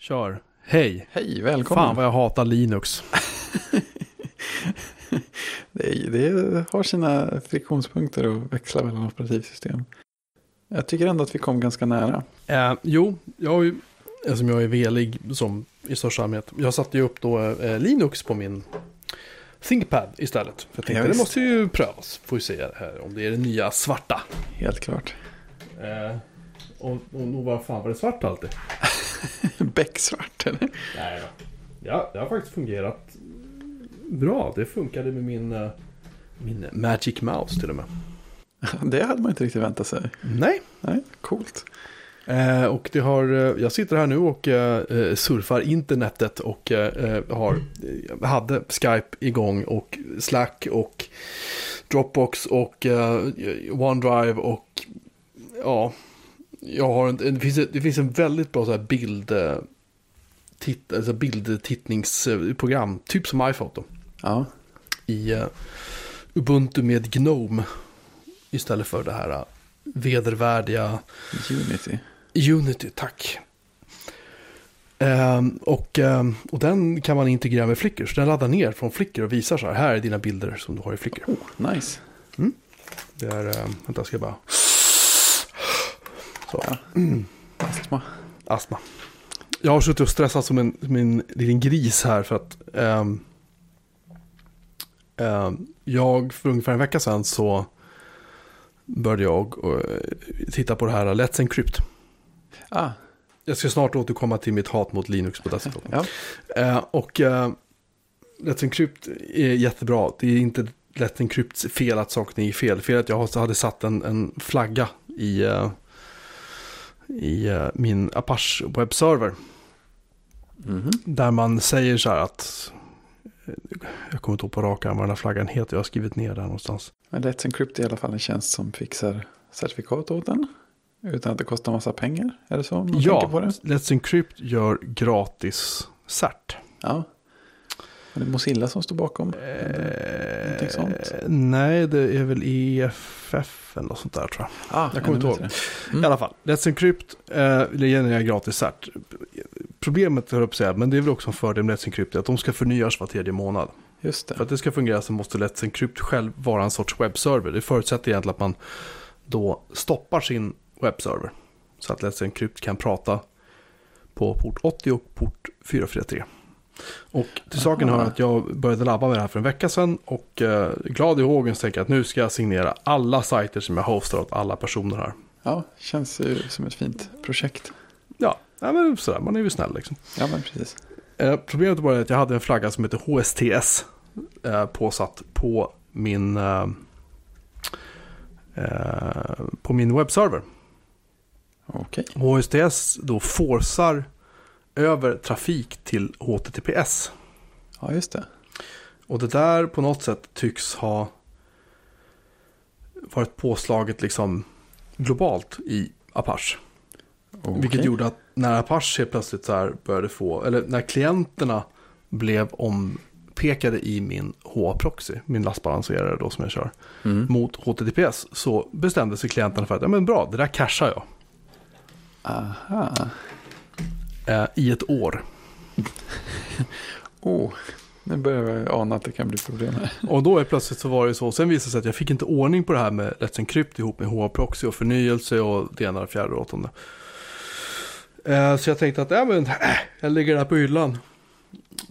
Kör. Hej. Hej, välkommen. Fan vad jag hatar Linux. det, det har sina friktionspunkter att växla mellan operativsystem. Jag tycker ändå att vi kom ganska nära. Eh, jo, jag ju, eftersom jag är velig som i största allmänhet. Jag satte ju upp då eh, Linux på min ThinkPad istället. För jag tänkte Ja, det måste ju prövas. Får vi se här om det är det nya svarta. Helt klart. Eh, och, och nog var fan var det svart alltid? Becksvart, eller? Nej då. Ja, det har faktiskt fungerat bra. Det funkade med min, eh, min Magic Mouse till och med. Det hade man inte riktigt väntat sig. Nej. Nej, coolt. Eh, och det har, eh, jag sitter här nu och eh, eh, surfar internetet och eh, har, hade Skype igång och Slack och Dropbox och OneDrive och ja, jag har en, det, finns, det finns en väldigt bra så här bild, eh, titt, alltså bildtittningsprogram, typ som iPhoto, Ja, i eh, Ubuntu med Gnome istället för det här eh, vedervärdiga Unity. Unity, tack. Ehm, och, ehm, och den kan man integrera med Flickr. Så den laddar ner från Flickr och visar så här. Här är dina bilder som du har i Flickr. Oh, nice. Det är, um, vänta ska jag bara. Så, Ja. Astma. astma. Jag har suttit och stressat som en, som en liten gris här för att ehm, ehm, jag för ungefär en vecka sedan så började jag eh, titta på det här Let's Encrypt. Ah, Jag ska snart återkomma till mitt hat mot Linux på desktop. ja. Eh, och eh, Let's Encrypt är jättebra. Det är inte Let's Encrypts fel att saker är fel. Fel att jag hade satt en, en flagga i, i eh, min Apache webbserver. Mhm. Där man säger så här att eh, jag kommer inte ihåg på rak arm vad den här flaggan heter. Jag har skrivit ner den någonstans. Men Let's Encrypt är i alla fall en tjänst som fixar certifikat åt en. Utan att det kostar massa pengar. Är det så? Man Ja, på det? Let's Encrypt gör gratis cert. Ja. Är det Mozilla som står bakom? Någonting sånt? Eh, nej, det är väl EFF eller något sånt där tror jag. Ah, jag kommer inte ihåg. Mm. I alla fall, Let's Encrypt eh, genererar gratis cert. Problemet, höll jag säga, men det är väl också en fördel med Let's Encrypt, är att de ska förnyas var tredje månad. Just det. För att det ska fungera så måste Let's Encrypt själv vara en sorts webbserver. Det förutsätter egentligen att man då stoppar sin webbserver. Så att Let's Encrypt kan prata på port 80 och port 443. Och till saken hör att jag började labba med det här för en vecka sedan. Och eh, glad i hågen så tänker jag att nu ska jag signera alla sajter som jag hostar åt alla personer här. Ja, känns ju som ett fint projekt. Ja, ja men sådär, man är ju snäll liksom. Ja, men precis. Eh, problemet var att jag hade en flagga som heter HSTS eh, påsatt på min, eh, på min webbserver. Okej. HSTS då forcar över trafik till HTTPS. Ja, just det. Och det där på något sätt tycks ha varit påslaget liksom globalt i Apache. Okej. Vilket gjorde att när Apache helt plötsligt så började få, eller när klienterna blev ompekade i min HA-proxy, min lastbalanserare då som jag kör, Mm. mot HTTPS, så bestämde sig klienterna för att, ja men bra, det där cashar jag Aha. Eh, i ett år. Oh, nu börjar jag ana att det kan bli problem här. Och då är plötsligt så var det så, sen visade det sig att jag fick inte ordning på det här med Let's Encrypt ihop med HA-proxy och förnyelse och det ena det fjärde och åttonde. Eh, så jag tänkte att, ja men, äh, jag lägger det här på hyllan.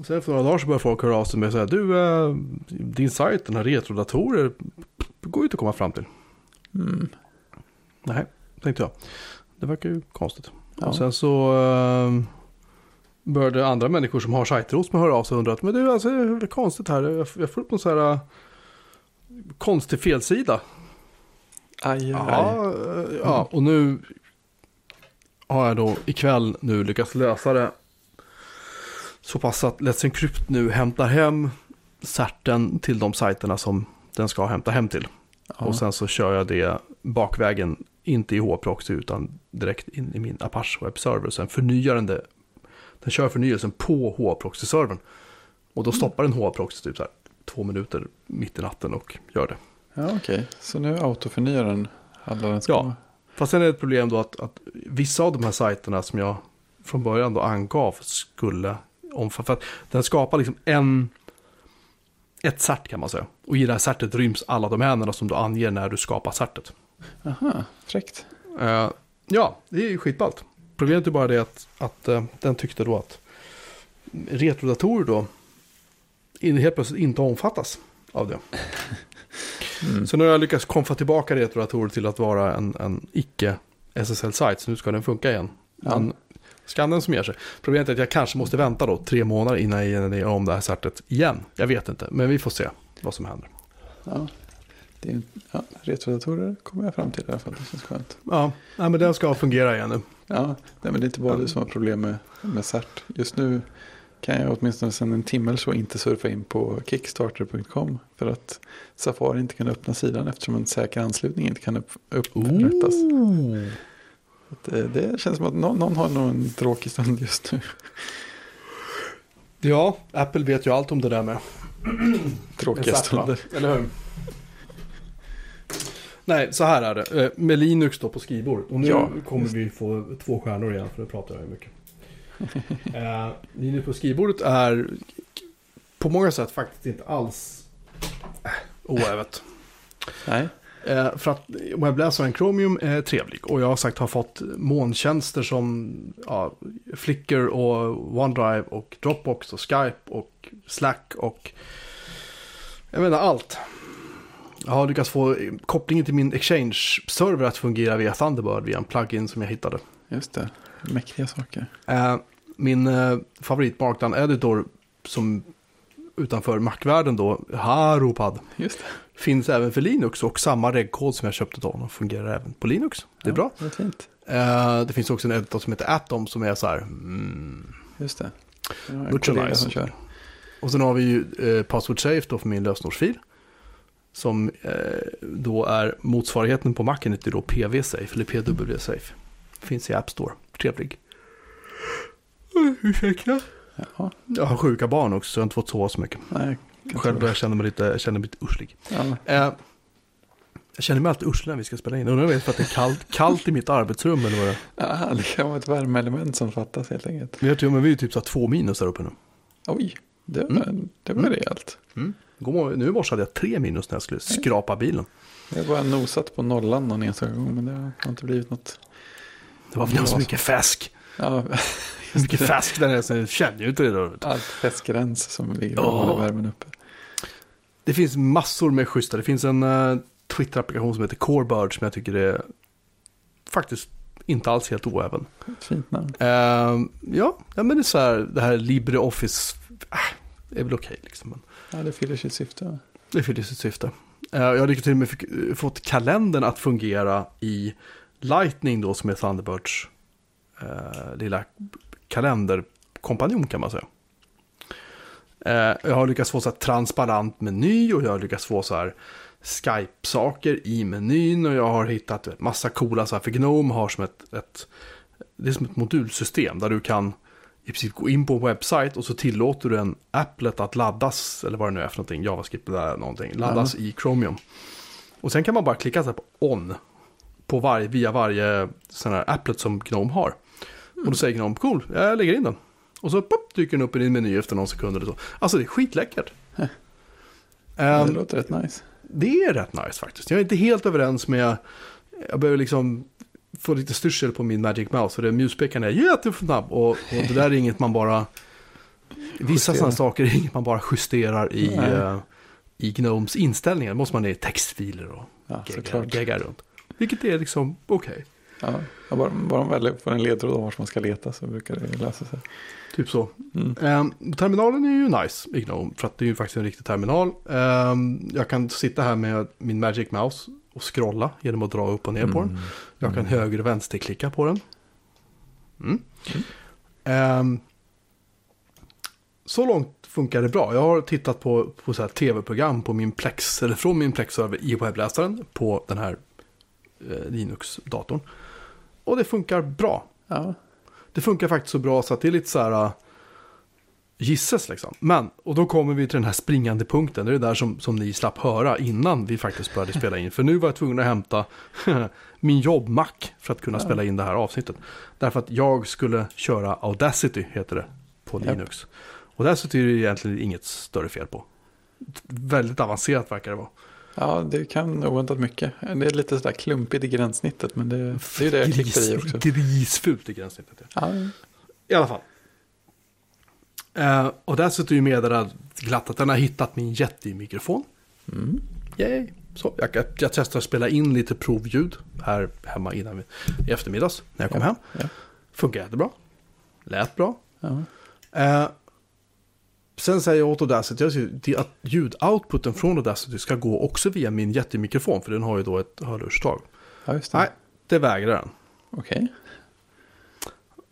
Sen efter några dagar så började folk höra av sig med säga, du, eh, din sajt, den här retrodatorer, går ju inte att komma fram till. Mm. Nej, tänkte jag. Det verkar ju konstigt. Ja. Och sen så eh, började andra människor som har sajter hos mig höra av sig och undra att men det är alltså, det är konstigt här. Jag, jag får upp någon så här eh, konstig felsida. Aj. Ja, eh, ja, och nu har jag då ikväll nu lyckats lösa det. Så pass att Let's Encrypt nu hämtar hem certen till de sajterna som den ska hämta hem till. Ja. Och sen så kör jag det bakvägen, inte i H-proxy utan direkt in i min Apache webbserver. Sen förnyar den det. Den kör förnyelsen på H-proxy-servern. Och då stoppar den H-proxy typ så här två minuter mitt i natten och gör det. Ja, okej. Så nu autoförnyar den alla den ska. Ja. Fast sen är det ett problem då att, att vissa av de här sajterna som jag från början då angav skulle omfatta. För att den skapar liksom en, ett cert kan man säga. Och i det här certet ryms alla domänerna som du anger när du skapar certet. Aha, fräckt. Ja, det är ju skitballt. Problemet är bara det att, att eh, den tyckte då att retrodatorer då in- helt plötsligt inte omfattas av det. Mm. Så nu har jag lyckats konfa tillbaka retrodatorer till att vara en, en icke SSL-sajt. Så nu ska den funka igen. Men skannen som ger sig. Problemet är att jag kanske måste vänta då tre månader innan jag gör om det här certet igen. Jag vet inte, men vi får se vad som händer. Ja. Det är, ja, retrodatorer kommer jag fram till i alla fall. Det känns skönt. Ja, nej, men den ska fungera igen nu. Ja, nej, men det är inte bara du som har problem med, med CERT. Just nu kan jag åtminstone sedan en timme eller så inte surfa in på kickstarter.com. För att Safari inte kan öppna sidan eftersom en säker anslutning inte kan upp, upprättas. Att Det, det känns som att någon, någon har nog en tråkig stund just nu. Ja, Apple vet ju allt om det där med. Tråkiga stunder. Eller hur? Nej, så här är det. Eh, Med Linux då på skrivbord. Och nu Ja, kommer just. vi få två stjärnor igen, för det pratar jag mycket. eh, Linux på skrivbordet är på många sätt faktiskt inte alls äh, oävet. Nej, Eh, för att webbläsaren Chromium är trevlig. Och jag har sagt har fått molntjänster som ja, Flickr och OneDrive och Dropbox och Skype och Slack och jag menar allt. Jag har lyckats få kopplingen till min Exchange-server att fungera via Thunderbird via en plugin som jag hittade. just det. Mäktiga saker. Eh, min eh, favorit Markdown Editor som utanför Mac-världen då, Haropad, Just det. finns även för Linux och samma regkod som jag köpte då den fungerar även på Linux. Det är Ja, bra. Det är fint. Eh, det finns också en editor som heter Atom som är så här. Mm. Just det. Kollega nice. Och sen har vi ju eh, Password Safe då för min lösenordsfil. Som eh, då är motsvarigheten på Macen till då PV Safe eller PW Safe. Finns i App Store. Trevlig. Ursäkta. Jag har sjuka barn också så jag har inte fått sova så mycket. nej. jag Själv börjar jag känna mig lite, jag känner mig lite urslig. det. Ja, Eh, jag känner mig alltid urslig när vi ska spela in. Undrar om det är för att det är kallt, kallt i mitt arbetsrum eller vad det är. Ja, det kan vara ett värmeelement som fattas helt enkelt. Vet du, men vi är typ så två minus där uppe nu. Oj, det var, Mm. det var Mm. rejält. Morgon. Nu i morse hade jag tre minus när jag skulle skrapa bilen. Jag har bara nosat på nollan någon enstaka gång, men det har inte blivit något. Det var för så mycket fäsk. Ja, mycket fäsk där så jag känner ju inte det. Då. allt fäskgräns som ligger och Åh. håller värmen uppe. Det finns massor med schyssta. Det finns en uh, Twitter-applikation som heter Corebird som jag tycker är faktiskt inte alls helt oäven. Ett fint namn. Eh, ja, men det är så här, det här LibreOffice äh, är väl okej liksom. Men Ja, det fyller sitt syfte. det fyller sitt syfte. Eh, jag har lyckats till och med eh, fått kalendern att fungera i Lightning då som är Thunderbirds eh, lilla kalenderkompanjon kan man säga. Eh, jag har lyckats få så här transparent meny och jag har lyckats få så här Skype-saker i menyn och jag har hittat massa coola så här för Gnome har som ett, ett det är som ett modulsystem där du kan i princip gå in på en webbsite och så tillåter du en applet att laddas, eller vad det nu är för någonting, JavaScript eller någonting, laddas i Chromium. Och sen kan man bara klicka så här på on på varje, via varje sån här applet som Gnome har. Och då säger Gnome, cool, jag lägger in den. Och så pop, dyker den upp i din meny efter någon sekund eller så. Alltså det är skitläckert. det Ehm, låter rätt nice. det är rätt nice faktiskt. Jag är inte helt överens med, jag behöver liksom få lite styrsel på min Magic Mouse. Det muspekaren är jättesnabb och, och det där är inget man bara, vissa sådana saker är inget man bara justerar i, eh, i Gnomes inställningar. Det måste man ner i textfiler och Ja, gegga, gegga runt. Vilket är liksom okej. Ja, ja, bara, bara man väl får en ledtråd om vart man ska leta så brukar det lösa sig. Typ så. Mm. Ehm, terminalen är ju nice i Gnome, för att det är ju faktiskt en riktig terminal. Ehm, jag kan sitta här med min Magic Mouse och scrolla genom att dra upp och ner på den. Jag kan höger och vänsterklicka på den. Mm. Ehm, så långt funkar det bra. Jag har tittat på, på så här tv-program på min Plex, eller från min Plex-server i webbläsaren på den här eh, Linux-datorn. Och det funkar bra. Ja, Det funkar faktiskt så bra så att det är lite så här... gisses liksom. Men, och då kommer vi till den här springande punkten. Det är det där som, som ni slapp höra innan vi faktiskt började spela in. För nu var jag tvungen att hämta min jobbmack för att kunna Ja. spela in det här avsnittet. Därför att jag skulle köra Audacity, heter det, på Japp. Linux. Audacity är det egentligen inget större fel på. Väldigt avancerat verkar det vara. Ja, det kan oväntat mycket. Det är lite sådär klumpigt i gränssnittet, men det, det är ju det jag klickar i också. Grisfult i gränssnittet. Ja. Ja, I alla fall. Eh, och där sitter ju meddelat glatt att den har hittat min jättemikrofon. mm. Yay. Så jag, jag, jag testar att spela in lite provljud här hemma innan vi, i eftermiddags när jag kom Ja, hem. ja. Funkar jättebra. Lät bra. ja. Eh, sen säger jag åt Audacity att ljudoutputen från Audacity ska gå också via min jättemikrofon. För den har ju då ett hörlurstag. ja det. Nej, det vägrar den. Okej.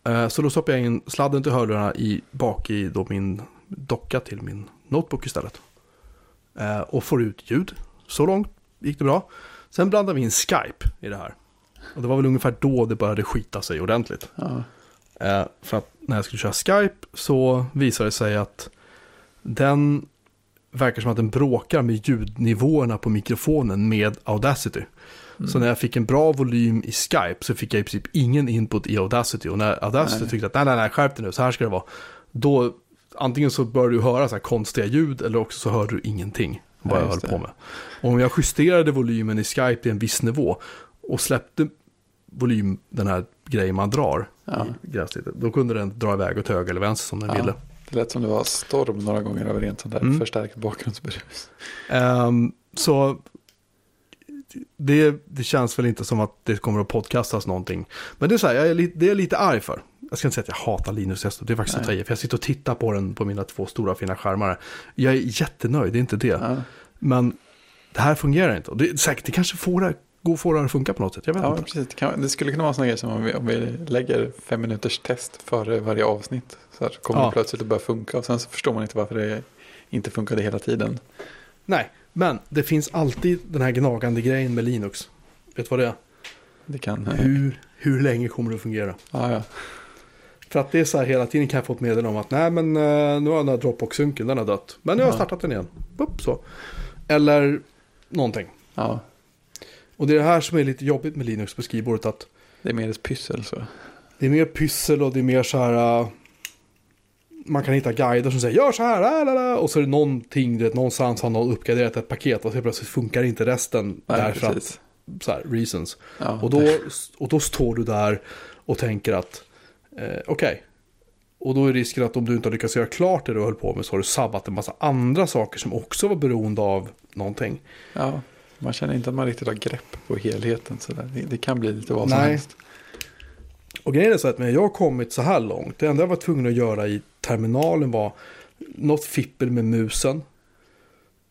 Eh, Så då stoppar jag in sladden till hörlurarna i, bak i då min docka till min notebook istället. Eh, Och får ut ljud. Så långt gick det bra. Sen blandar vi in Skype i det här. Och det var väl ungefär då det började skita sig ordentligt. Ja. Eh, För att när jag skulle köra Skype så visade det sig att den verkar som att den bråkar med ljudnivåerna på mikrofonen med Audacity. Så när jag fick en bra volym i Skype så fick jag i princip ingen input i Audacity. Och när Audacity Nej. tyckte att nej, nej, nej, skärp dig nu, så här ska det vara. Då, antingen så bör du höra så här konstiga ljud eller också så hör du ingenting. Vad Ja, jag höll det. på med. Och om jag justerade volymen i Skype till en viss nivå och släppte volym, den här grejen man drar Ja. i då kunde den dra iväg åt höger eller vänster som den Ja. ville. Det lät som det var storm några gånger över rent sånt där Mm. förstärkt bakgrundsbrus. Ehm, så det, det känns väl inte som att det kommer att podcastas någonting. Men det är så här, jag är lite, det är jag lite arg för. Jag ska inte säga att jag hatar Linus Desktop, det är faktiskt att ta Nej. i, För jag sitter och tittar på den på mina två stora fina skärmar. Jag är jättenöjd, det är inte det. Ja. Men det här fungerar inte. Och det, säkert, det kanske får det, går att få det att funka på något sätt. Jag vet Ja, inte. precis. Det, kan, det skulle kunna vara sådana grejer som om vi, om vi lägger fem minuters test före varje avsnitt. Så här kommer Ja. det plötsligt att börja funka och sen så förstår man inte varför det inte funkade hela tiden. Nej, men det finns alltid den här gnagande grejen med Linux. Vet du vad det är? Det kan... Hur, hur länge kommer det att fungera? Ja, ja. För att det är så här hela tiden kan jag få ett meddelande om att nej men eh, nu har den här Dropbox-synken, den har dött. Men nu har jag Ja. startat den igen. Upp, så. Eller någonting. ja. Och det är det här som är lite jobbigt med Linux på skrivbordet. Att Det är mer ett pyssel så. det är mer pyssel och det är mer så här. Man kan hitta guider som säger gör så här. la, la, la", Och så är det någonting, du vet, någonstans har någon uppgraderat ett paket och så plötsligt funkar inte resten. Nej, därför precis. att, så här, reasons. Ja, Och då, och då står du där och tänker att eh, okej. Och då är risken att om du inte har lyckats göra klart det du höll på med så har du sabbat en massa andra saker som också var beroende av någonting. ja, man känner inte att man riktigt har grepp på helheten. Så där. Det, det kan bli lite vad som Nej. helst. Och grejen är så att när jag har kommit så här långt, det enda jag var tvungen att göra i terminalen var något fippel med musen.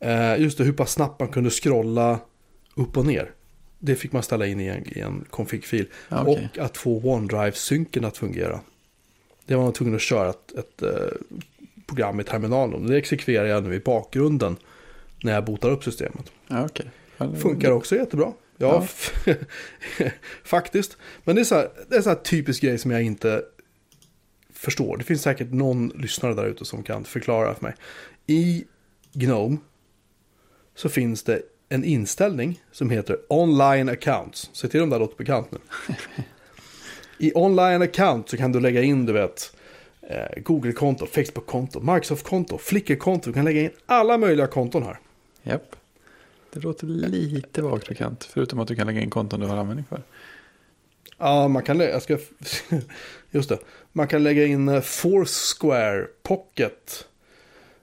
Eh, just det, hur pass snabbt man kunde scrolla upp och ner. Det fick man ställa in i en, i en config-fil. Okej. Och att få OneDrive-synken att fungera. Det var man tvungen att köra ett, ett eh, program i terminalen. Det exekverar jag nu i bakgrunden när jag botar upp systemet. Ja, det- Funkar också jättebra. Ja, faktiskt. Men det är så här, det är så här typisk grej som jag inte förstår. Det finns säkert någon lyssnare där ute som kan förklara för mig. I Gnome så finns det en inställning som heter online accounts. Se till om det här låter bekant nu. I online account så kan du lägga in, du vet, eh, Google-konto, Facebook-konto, Microsoft-konto, Flickr-konto. Du kan lägga in alla möjliga konton här. Japp. Det låter lite vagt bekant. Förutom att du kan lägga in konton du har användning för. Ja, man kan, jag ska, just det. Man kan lägga in eh, Foursquare, Pocket.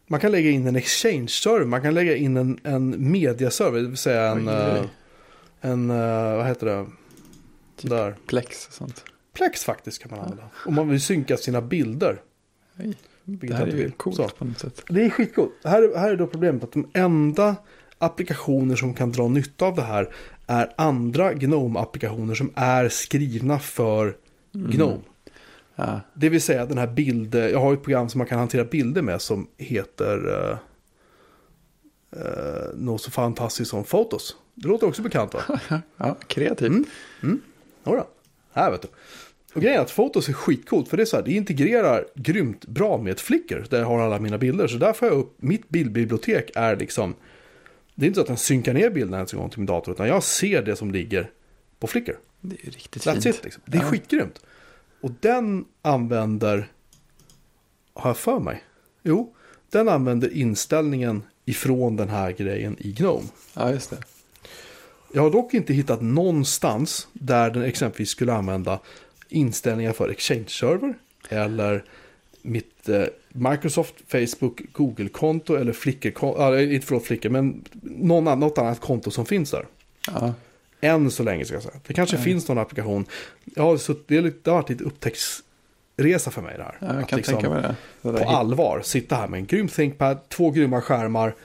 Man kan lägga in en Exchange-server. Man kan lägga in en, en mediaserver, det vill säga en, Oj, eh, en eh, vad heter det? Typ Där. Plex och sånt. Plex faktiskt kan man använda. Om man vill synka sina bilder. Vilket det här är ju coolt Så. på något sätt. Det är skitcoolt. Här, här är då problemet att de enda applikationer som kan dra nytta av det här är andra Gnome-applikationer som är skrivna för Gnome. Ja, Det vill säga den här bild, jag har ett program som man kan hantera bilder med som heter uh, uh, något så fantastiskt som Photos. Det låter också bekant va? ja kreativt. Mm. Jodå, här vet du. Och grejen är att Photos är skitcoolt för det är så här, det integrerar grymt bra med Flickr där jag har alla mina bilder. Så där får jag upp, mitt bildbibliotek är liksom, det är inte så att den synkar ner bilderna ens en gång till min dator utan jag ser det som ligger på Flickr. Det är riktigt That's fint. it liksom. Det är Ja. skitgrymt. Och den använder, har jag för mig? Jo, den använder inställningen ifrån den här grejen i Gnome. Ja, just det. Jag har dock inte hittat någonstans där den exempelvis skulle använda inställningar för Exchange-server eller mitt eh, Microsoft, Facebook, Google-konto eller Flickr-konto, äh, inte förlåt Flickr, men någon, annan- något annat konto som finns där. Ja, Än så länge ska jag säga. Det kanske Nej. finns någon applikation. Har sutt, det, är lite, det har varit lite upptäcktsresa för mig det här. ja jag kan liksom tänka mig det. det På allvar sitta här med en grym ThinkPad, två grymma skärmar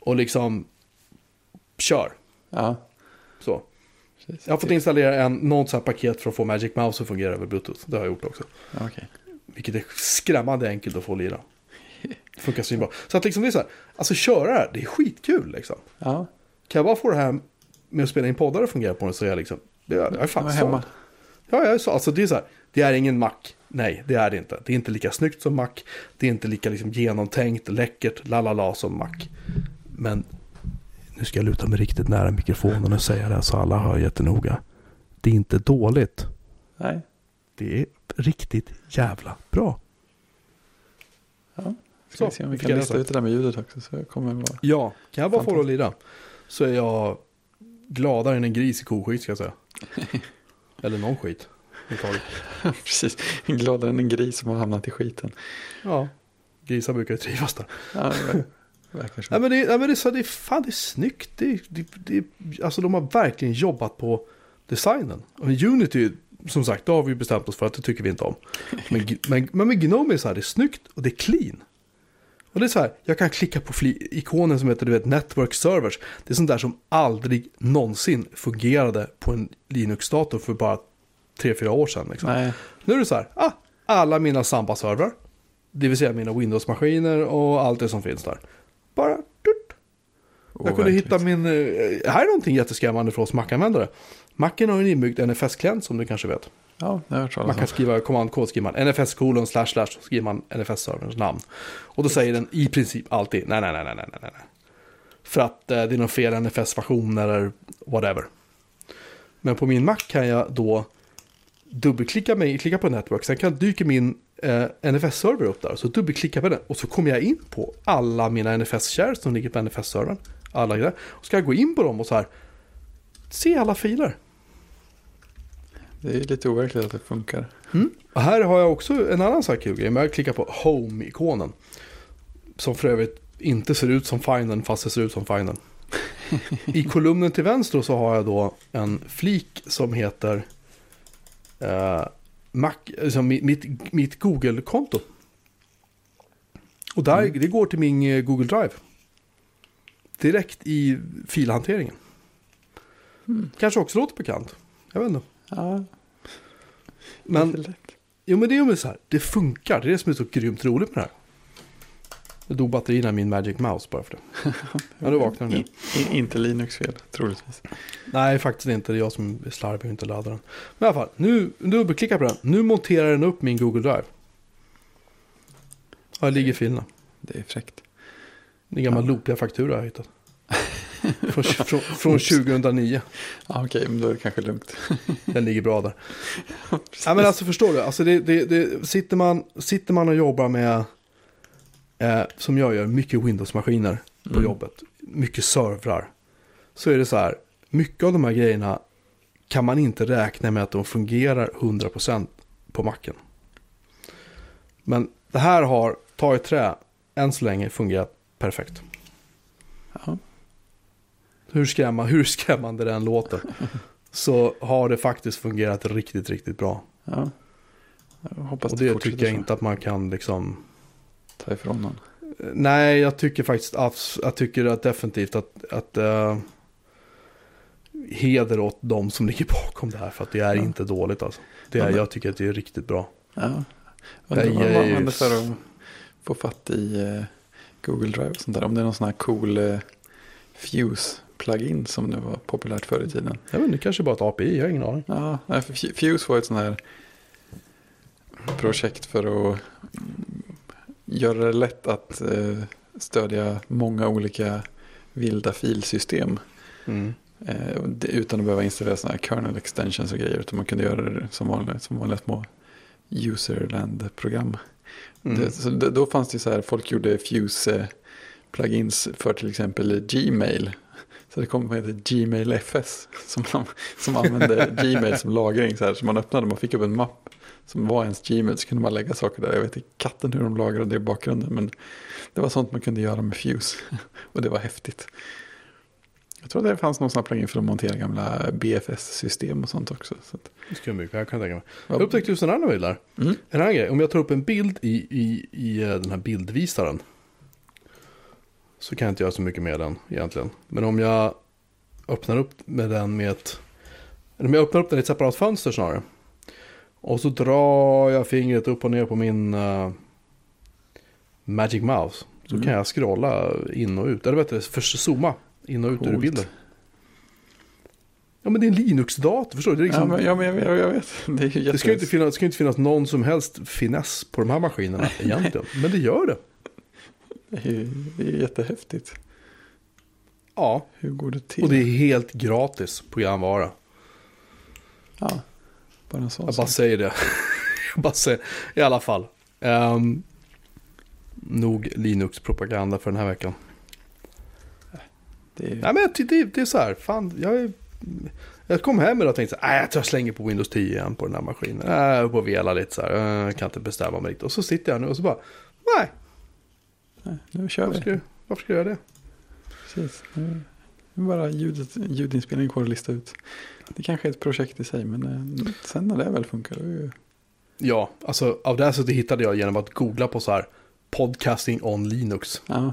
och liksom kör. Ja, Så. precis. Jag har fått installera en, något här paket för att få Magic Mouse att fungera över Bluetooth. Det har jag gjort också. Ja, okej. Vilket är skrämmande enkelt att få lira. Det funkar svinbra. Så att liksom det är så här, alltså köra det här, det är skitkul liksom. Ja, Kan jag bara få det här med att spela in poddar att fungera på den så är jag liksom, det jag är fan jag är såld. hemma. Ja, jag är så, alltså det är så här, det är ingen Mac. Nej, det är det inte. Det är inte lika snyggt som Mac. Det är inte lika liksom genomtänkt, läckert, lalala som Mac. Men nu ska jag luta mig riktigt nära mikrofonen och säga det här så alla hör jättenoga. Det är inte dåligt. Nej, Det är riktigt jävla bra. ja. Ska Så, vi se om vi kan lista ut det där med ljudet också. Så jag kommer vara... Ja, kan jag bara få det att lira så är jag gladare än en gris i koskit ska jag säga. Eller någon skit. Precis, gladare än en gris som har hamnat i skiten. Ja, grisar brukar ju trivas där. Ja, verkar. Nej men det, nej, men det, är så, det, är, fan, det är snyggt. Det, det, det, alltså de har verkligen jobbat på designen. Och Unity, som sagt, det har vi bestämt oss för att det tycker vi inte om. Men, men, men med Gnome är det så här, det är snyggt och det är clean. Och det är så här, jag kan klicka på ikonen som heter du vet, Network Servers. Det är sånt där som aldrig någonsin fungerade på en Linux-dator för bara 3-4 år sedan. Liksom. Nu är det så här, ah, alla mina Samba-servrar, det vill säga mina Windows-maskiner och allt det som finns där. Bara, tut. Jag kunde hitta min, eh, här är någonting jätteskrämmande för oss Mac-användare. Macen har en inbyggd NFS-klient som du kanske vet. Ja, jag hört Man kan skriva command-kod, skriver man NFS kolon slash slash, så skriver man NFS-serverns namn. Och då säger den i princip alltid nej, nej, nej, nej, nej, nej. För att eh, det är någon fel NFS-version eller whatever. Men på min Mac kan jag då dubbelklicka mig, klicka på network, sen kan dyker min eh, NFS-server upp där. Så dubbelklicka på den och så kommer jag in på alla mina NFS-shares som ligger på NFS-servern. Alla grejer. Och ska jag gå in på dem och så här, se alla filer. Det är lite overkligt att det funkar. Mm. Och här har jag också en annan sån här kul grej. Men jag klickar på Home-ikonen. Som för övrigt inte ser ut som Finden fast det ser ut som Finden. I kolumnen till vänster så har jag då en flik som heter eh, Mac, alltså mitt, mitt, mitt Google-konto. Och där, Mm. det går till min eh, Google Drive. Direkt i filhanteringen. Mm. Kanske också låter bekant. Jag vet inte. Ja, Men. Jo men det är ju så här, det funkar. Det är det som är så grymt roligt med det här. Jag dog batterierna i min Magic Mouse bara för det. Ja, den. I, i, inte Linux fel, troligtvis. Nej, faktiskt inte. Det är jag som är slarvig och inte laddar den. Men i alla fall, nu dubbelklickar på den. Nu monterar den upp min Google Drive. Ja, det ligger filerna. Det är fräckt. Det är gamla Ja. loopiga faktura jag har hittat. Från, från, från 2009. Ja, okej, men då är det kanske lugnt. Den ligger bra där. Ja, men alltså förstår du, alltså det, det, det, sitter, man, sitter man och jobbar med, eh, som jag gör, mycket Windows-maskiner på Mm. jobbet, mycket servrar, så är det så här, mycket av de här grejerna kan man inte räkna med att de fungerar 100% på macken. Men det här har, ta i trä, än så länge fungerat perfekt. Ja, Hur, skrämma, hur skrämmande den låter, så har det faktiskt fungerat riktigt, riktigt bra. ja. Och det det tycker jag så. inte att man kan liksom... Ta ifrån någon. Nej, jag tycker faktiskt jag tycker att definitivt att, att uh, heder åt de som ligger bakom det här. För att det är Ja. inte dåligt alltså. Det Ja, är, men- jag tycker att det är riktigt bra. Ja. Undrar vad man använder för att få fatt i eh, Google Drive och sånt där. Om det är någon sån här cool eh, Fuse-plugin som nu var populärt förr i tiden. Jag vet inte, det kanske bara är ett API, jag har ingen aning. Ja, Fuse var ett sånt här projekt för att göra det lätt att eh, stödja många olika vilda filsystem. Mm. Eh, utan att behöva installera sådana här kernel extensions och grejer. Utan man kunde göra det som vanliga, som vanliga små userland-program. Mm. Det, då fanns det så här, folk gjorde Fuse plugins för till exempel Gmail. Så det kom heter Gmail FS som, som använde Gmail som lagring. Så, här, så man öppnade och fick upp en mapp som var ens Gmail så kunde man lägga saker där. Jag vet inte katten hur de lagrade det i bakgrunden men det var sånt man kunde göra med Fuse. Och det var häftigt. Jag tror det fanns någon sån här plugin för att montera gamla BFS-system och sånt också. Så att, Det skulle mycket, jag kan tänka mig. Jag upptäckte just en annan bild där. mm. En annan grej, om jag tar upp en bild i, i, i eh, den här bildvisaren. Så kan jag inte göra så mycket med den egentligen. Men om jag öppnar upp med den med ett... Om jag öppnar upp den i ett separat fönster snarare. Och så drar jag fingret upp och ner på min eh, Magic Mouse. Så Mm. kan jag scrolla in och ut. Eller vet du, för zooma in och ut ur Coolt. bilden. Ja men det är en Linux-dator, förstår du? Det är liksom... ja, men, ja, men jag, jag vet. Det, är Det ska ju inte finnas, ska inte finnas någon som helst finess på de här maskinerna egentligen. Men det gör det. Det, är, jättehäftigt. Ja, Hur går det till? och det är helt gratis programvara. Ja, bara en sån Jag bara sak. säger det. Jag bara säger, i alla fall. Um, nog Linux-propaganda för den här veckan. Det är, Nej men det, det är så här, fan, jag, är- jag kom hem idag och tänkte så här, "Nej, jag slänger på Windows 10 igen på den här maskinen. Äh, på att vela lite så här, "Äh, jag kan inte bestämma mig riktigt. Och så sitter jag nu och så bara, nej, nej, nu kör varför vi. ska, varför ska jag göra det? Precis. Nu är bara ljudet, ljudinspelning kvar att lista ut. Det kanske är ett projekt i sig, men eh, sen när det väl funkar, då är ju... Ja, alltså Audacity hittade jag genom att googla på så här podcasting on Linux. Ja,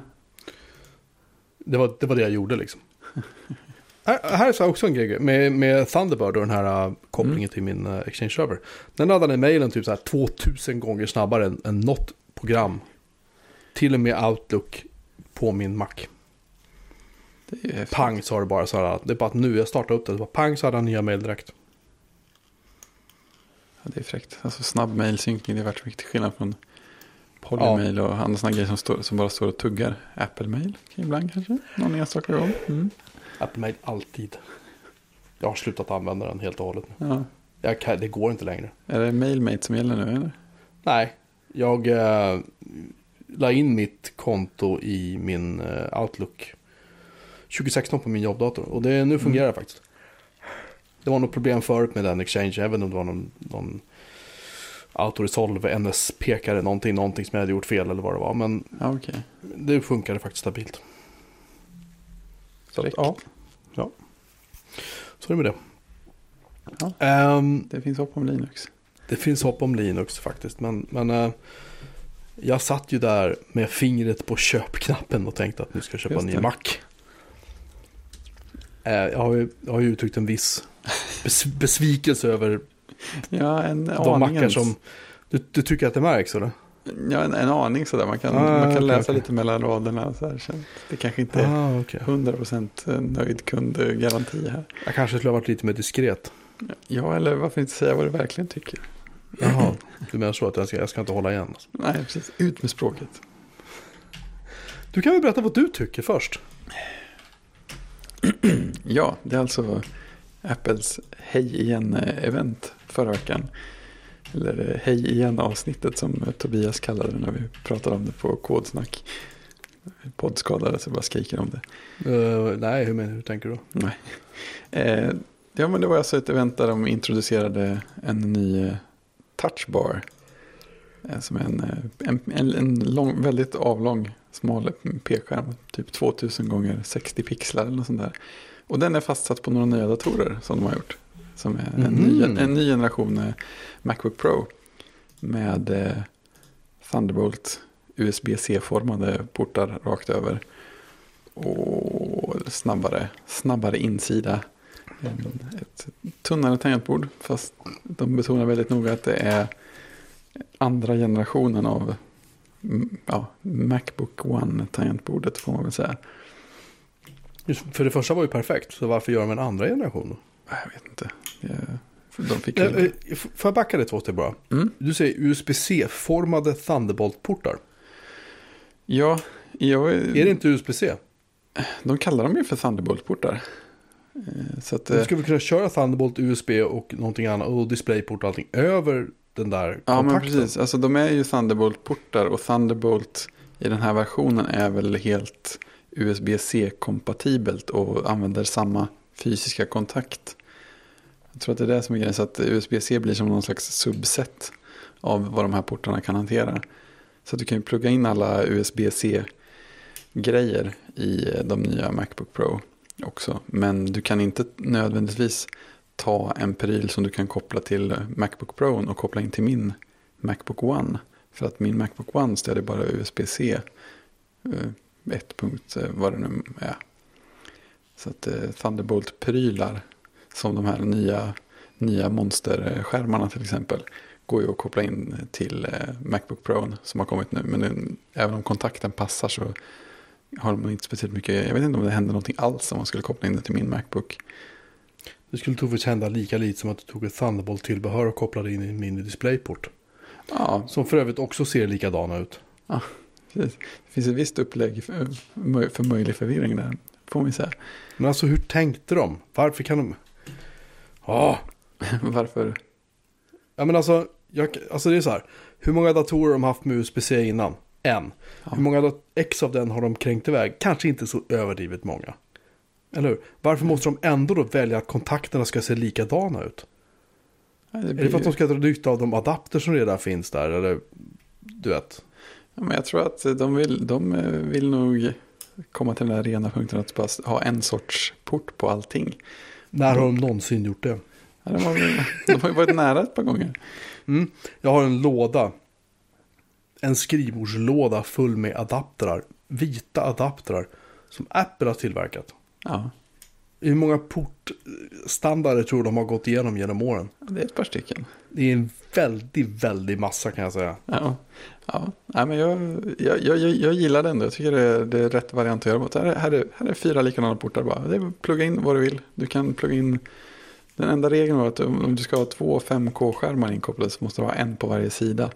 Det var det, var det jag gjorde liksom. här, här är så här också en grej med, med Thunderbird och den här uh, kopplingen till min uh, Exchange server. Den laddade mailen typ så här 2000 gånger snabbare än, än något program. Till och med Outlook på min Mac. Pang sa det bara så här. Det är bara att nu jag startade upp det. det bara pang så hade han nya mail direkt. Ja, det är fräckt. Alltså snabb mailsynkning, det är värt mycket skillnad från Polymail och andra sådana grejer som, står, som bara står och tuggar. Apple Mail ibland kanske, någon enstaka gång. Mm. Apple Mail alltid. Jag har slutat använda den helt och hållet. nu. Ja. Jag det går inte längre. Är det Mailmate som gäller nu eller? Nej, jag eh, la in mitt konto i min eh, Outlook 2016 på min jobbdator. Och det, nu fungerar det faktiskt. Det var något problem förut med den Exchange, även om det var någon, någon Autoresolve, NS-pekare, någonting, någonting som jag hade gjort fel eller vad det var. Men Ja, okej. det funkade faktiskt stabilt. Så att, ja. ja. Så är det med det. Ja. Ehm, Det finns hopp om Linux. det finns hopp om Linux faktiskt. Men, men eh, jag satt ju där med fingret på köpknappen och tänkte att nu ska jag köpa en ny. Mac. Eh, jag, har ju, jag har ju uttryckt en viss bes, besvikelse över Ja, en de mackar som... Du, du tycker att det märks eller? Ja, en, en aning sådär. Man kan, Ah, man kan okej, läsa okej. lite mellan raderna. Så här, det kanske inte är Ah, okay. 100% nöjd kundgaranti här. Jag kanske skulle ha varit lite mer diskret. Ja, eller varför inte säga vad du verkligen tycker? Jaha, du menar så att jag ska, jag ska inte hålla igen? Alltså. Nej, precis. Ut med språket. Du kan väl berätta vad du tycker först? Ja, det är alltså Apples Hej igen-event förra veckan. Eller eh, Hej igen-avsnittet som eh, Tobias kallade det när vi pratade om det på Kodsnack. Poddskadade så bara skriker om det. Uh, nej, hur, men, hur tänker du? Nej. Eh, ja, men det var alltså ett event där de introducerade en ny eh, touchbar. Eh, som en, eh, en, en, en lång, väldigt avlång, smal p-skärm. Typ 2000 gånger 60 pixlar eller något sånt där. Och den är fastsatt på några nya datorer som de har gjort. Som är en, ny, Mhm. en ny generation eh, Macbook Pro. Med eh, Thunderbolt USB-C-formade portar rakt över. Och snabbare, snabbare insida. Ett tunnare tangentbord. Fast de betonar väldigt noga att det är andra generationen av mm, ja, Macbook One-tangentbordet får man väl säga. Just, för det första var ju perfekt, så varför gör de en andra generation? Jag vet inte. De fick Eh, ju... eh, f- Får jag backa det två steg bara? Mm. Du säger USB-C-formade Thunderbolt-portar. Ja, jag, Är det inte USB-C? de kallar dem ju för Thunderbolt-portar. Eh, Så att, Du eh, väl kunna köra Thunderbolt, USB och någonting annat och DisplayPort och allting över den där ja, men kontakten. precis. Alltså, de är ju Thunderbolt-portar och Thunderbolt i den här versionen är väl helt USB-C-kompatibelt och använder samma fysiska kontakt. Jag tror att det är det som är grejen, så att USB-C blir som någon slags subset av vad de här portarna kan hantera. Så att du kan ju plugga in alla USB-C-grejer i de nya Macbook Pro också. Men du kan inte nödvändigtvis ta en pryl som du kan koppla till Macbook Pro och koppla in till min Macbook One. För att min Macbook One stödjer bara USB-C 1. Eh, eh, vad det nu är. Så att eh, Thunderbolt-prylar som de här nya, nya monsterskärmarna till exempel går ju att koppla in till Macbook Pro som har kommit nu. Men även om kontakten passar så har de inte speciellt mycket, jag vet inte om det händer någonting alls om man skulle koppla in det till min Macbook. Det skulle troligtvis hända lika lite som att du tog ett Thunderbolt-tillbehör och kopplade in i en mini DisplayPort. Ja, Som för övrigt också ser likadana ut. precis. Det finns ett visst upplägg för, för möjlig förvirring där, får vi säga. Men alltså hur tänkte de? Varför kan de... Ja, Varför? ja men alltså, jag, alltså det är så här. Hur många datorer har de haft med USB-C innan? En. Ja. Hur många ex av den har de kränkt iväg? Kanske inte så överdrivet många. Eller hur? Varför måste de ändå då välja att kontakterna ska se likadana ut? Ja, det Är blir det för att de ska dra nytta av de adapter som redan finns där? Eller du vet. Ja, men jag tror att de vill, de eh, vill nog komma till den här rena punkten att bara ha en sorts port på allting. När har de någonsin gjort det? Ja, de, har, de har ju varit nära ett par gånger. Mm. Jag har en låda. En skrivbordslåda full med adaptrar. Vita adaptrar. Som Apple har tillverkat. Ja, Hur många portstandarder tror du de har gått igenom genom åren? det är ett par stycken. Det är en väldigt, väldigt massa kan jag säga. Ja, ja. Nej, men jag, jag, jag, jag, gillar ändå. Jag tycker det är, det är rätt variant att göra. Här är, här, är, här är fyra likadana portar bara. Det är plugga in vad du vill. Du kan plugga in. Den enda regeln var att om om du ska ha två 5K-skärmar inkopplade så måste du ha en på varje sida.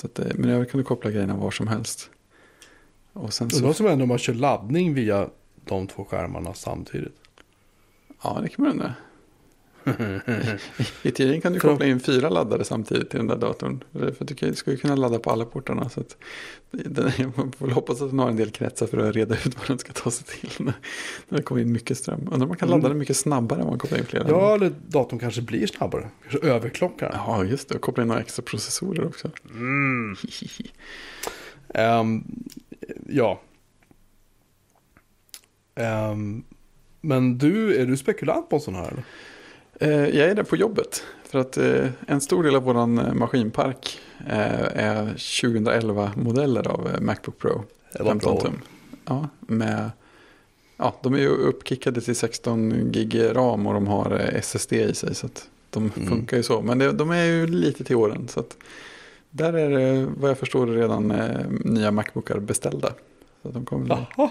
Så att, eh, men jag kan du koppla grejerna var som helst. Och sen Undrar vad så, som händer om man kör laddning via de två skärmarna samtidigt. ja det kan man undra. I teorin kan du koppla in fyra laddare samtidigt till den där datorn. För du ska ju kunna ladda på alla portarna. Så att jag får hoppas att den har en del kretsar för att reda ut vad den ska ta sig till. När när det kommer in mycket ström. Undrar om man kan ladda Mm. den mycket snabbare om man kopplar in flera. Ja, eller datorn kanske blir snabbare. Kanske överklockar. Ja, just det. Och koppla in några extra processorer också. Mm. Ehm, ja. Ehm, men du, är du spekulant på en sån här? Eller? Eh, jag är där på jobbet. För att eh, en stor del av vår maskinpark eh, är 2011-modeller av Macbook Pro. Det var 15 bra. tum. Ja, med, ja, de är ju uppkickade till 16 gig ram och de har SSD i sig. Så de Mm. funkar ju så. Men det, de är ju lite till åren. Så där är det, vad jag förstår, redan nya Macbookar beställda. Så de kommer Jaha.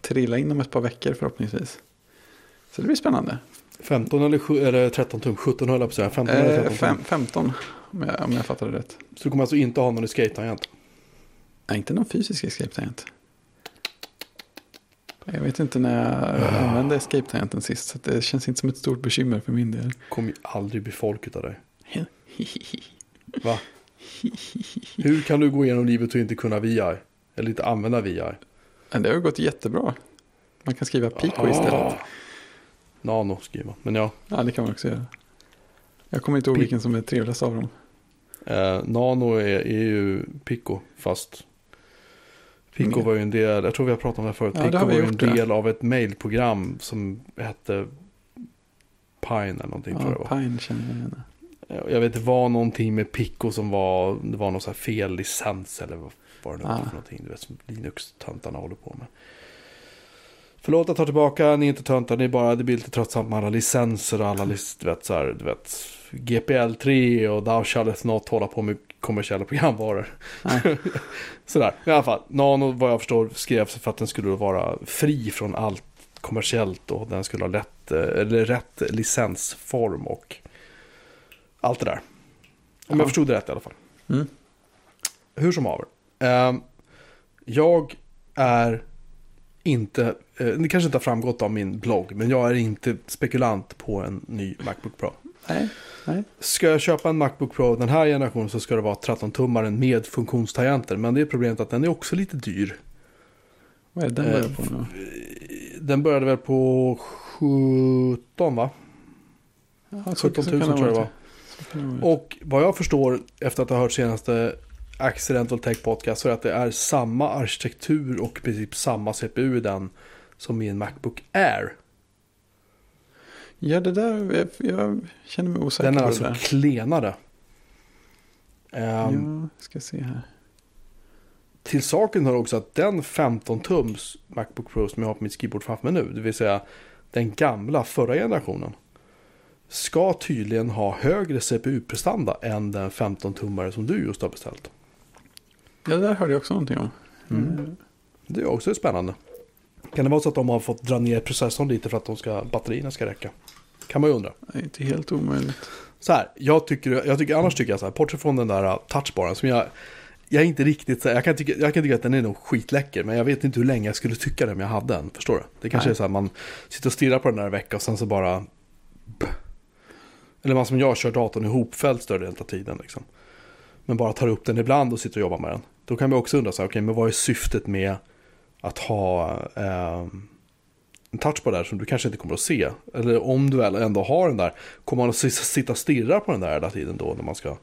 trilla in om ett par veckor förhoppningsvis. Så det blir spännande. 15 eller, eller 13 tum? 17 höll jag på att säga. 15 eller Eh, 13 fem, tum. 15 om jag, om jag fattade rätt. Så du kommer alltså inte ha någon escape-tangent? Nej, inte någon fysisk escape-tangent. Jag vet inte när jag använde escape-tangenten sist. Så det känns inte som ett stort bekymmer för min del. kommer ju aldrig bli folk utav dig. Va? Hur kan du gå igenom livet och inte kunna VI? Eller inte använda? Men det har gått jättebra. Man kan skriva Pico istället. Nano skriver man. Men ja, Ja, det kan man också göra. Jag kommer inte ihåg Pi- vilken som är trevligast av dem. eh, Nano är, är ju Pico fast Pico Mm. var ju en del, jag tror vi har pratat om det här förut. Ja, Pico var ju en gjort, det. del av ett mailprogram som hette Pine eller någonting tror jag Ja, det var. Pine känner jag igen. Eh, Jag vet det var någonting med Pico som var, det var någon så här fel licens eller vad var det Ah. för någonting. Du vet som Linux-töntarna håller på med. Förlåt jag tar tillbaka, ni är inte töntar, ni är bara, det blir lite tröttsamt med alla licenser och alla, lis- du vet så här, du vet. GPL3 och Thou shalt not hålla på med kommersiella programvaror. Sådär, i alla fall. Nano vad jag förstår skrevs för att den skulle vara fri från allt kommersiellt och den skulle ha lätt, eh, eller rätt licensform och allt det där. Om Ja. jag förstod det rätt i alla fall. Mm. Hur som haver. Ehm, jag är inte, eh, det kanske inte har framgått av min blogg, men jag är inte spekulant på en ny Macbook Pro. Nej, nej. Ska jag köpa en Macbook Pro den här generationen så ska det vara 13-tummaren med funktionstangenter. Men det är problemet att den är också lite dyr. Vad är den Eh, börjar på nu? Den började väl på 17 va? Ja, 17 så 000 kan tror jag det var. Och vad jag förstår efter att ha hört senaste Accidental Tech Podcast så är att det är samma arkitektur och i princip samma CPU i den som i en Macbook Air. Ja, det där, jag, jag känner mig osäker Den är på alltså där. klenare. Ehm, Ja, ska se här. Till saken hör också att den 15-tums Macbook Pro som jag har på mitt skrivbord framför mig nu, det vill säga den gamla förra generationen, ska tydligen ha högre CPU-prestanda än den 15-tummare som du just har beställt. Ja, det där hörde jag också någonting om. Mm. Det är också spännande. Kan det vara så att de har fått dra ner processorn lite för att de ska, batterierna ska räcka? Kan man ju undra. Det är inte helt omöjligt. Så här, jag tycker, jag tycker annars tycker jag så här, bortsett från den där uh, touchbaren som jag, jag är inte riktigt så här, jag kan, tycka, jag kan tycka att den är nog skitläcker, men jag vet inte hur länge jag skulle tycka det om jag hade den, förstår du? Det kanske Nej. är så här, man sitter och stirrar på den där en vecka och sen så bara... Eller man som jag kör datorn ihopfälld större delen av tiden liksom. Men bara tar upp den ibland och sitter och jobbar med den. Då kan man också undra så här, okej, men vad är syftet med att ha eh, en touchbar där som du kanske inte kommer att se? Eller om du väl ändå har den där, kommer man att sitta och stirra på den där hela tiden då när man ska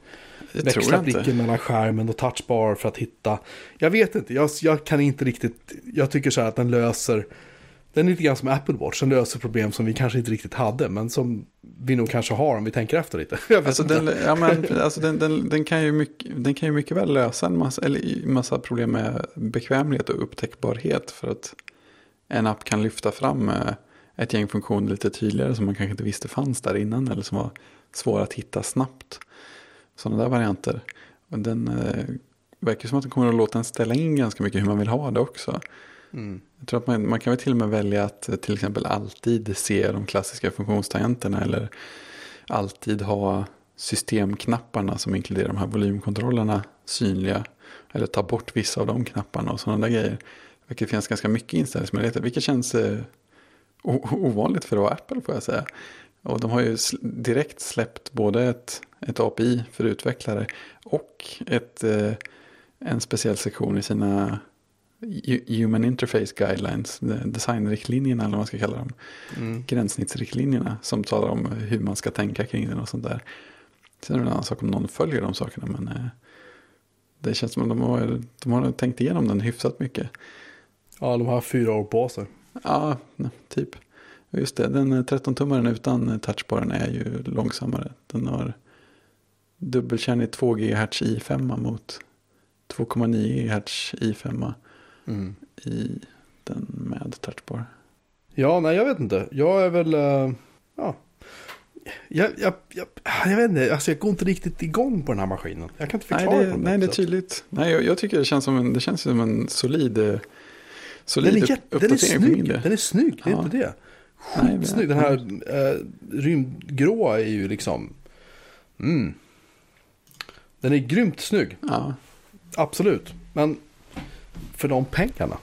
växla jag inte. blicken mellan skärmen och touchbar för att hitta. Jag vet inte, jag, jag kan inte riktigt, jag tycker så här att den löser, den är lite grann som Apple Watch, den löser problem som vi kanske inte riktigt hade, men som vi nog kanske har om vi tänker efter lite. Alltså, den, ja, men, alltså den, den, den, kan ju mycket, den kan ju mycket väl lösa en massa, eller, massa problem med bekvämlighet och upptäckbarhet. För att en app kan lyfta fram eh, ett gäng funktioner lite tydligare som man kanske inte visste fanns där innan. Eller som var svåra att hitta snabbt. Sådana där varianter. Den eh, verkar som att den kommer att låta en ställa in ganska mycket hur man vill ha det också. Mm. Jag tror att man, man kan väl till och med välja att eh, till exempel alltid se de klassiska funktionstangenterna eller alltid ha systemknapparna som inkluderar de här volymkontrollerna synliga. Eller ta bort vissa av de knapparna och sådana där grejer. Vilket finns ganska mycket inställningsmöjligheter. Vilket känns eh, ovanligt för att vara Apple får jag säga. Och de har ju sl- direkt släppt både ett, ett API för utvecklare och ett, eh, en speciell sektion i sina Human Interface Guidelines, de- designriktlinjerna eller vad man ska kalla dem, Mm. gränssnittsriktlinjerna som talar om hur man ska tänka kring den och sånt där. Sen är det en annan sak om någon följer de sakerna, men eh, det känns som att de har, de har tänkt igenom den hyfsat mycket. Ja, de har fyra år på sig. Ja, typ. Just det, den 13-tummaren utan eh, touchbaren är ju långsammare. Den har dubbelkärnig 2 GHz i5 mot 2,9 GHz i5 Mm. i den med touchbar. Ja, nej jag vet inte. Jag är väl, eh, ja. Jag, jag, jag, jag vet inte, alltså jag går inte riktigt igång på den här maskinen. Jag kan inte Nej, förklara det, på nej, det är tydligt. Nej, jag, jag tycker det känns som en, det känns som en solid, eh, solid Den är, upp- jätte, den är uppdatering för min snygg, den är snygg, det är Ja. inte det. Nej, Skitsnygg, den här eh, rymdgråa är ju liksom, mm. Den är grymt snygg, Ja, absolut. Men för de pengarna.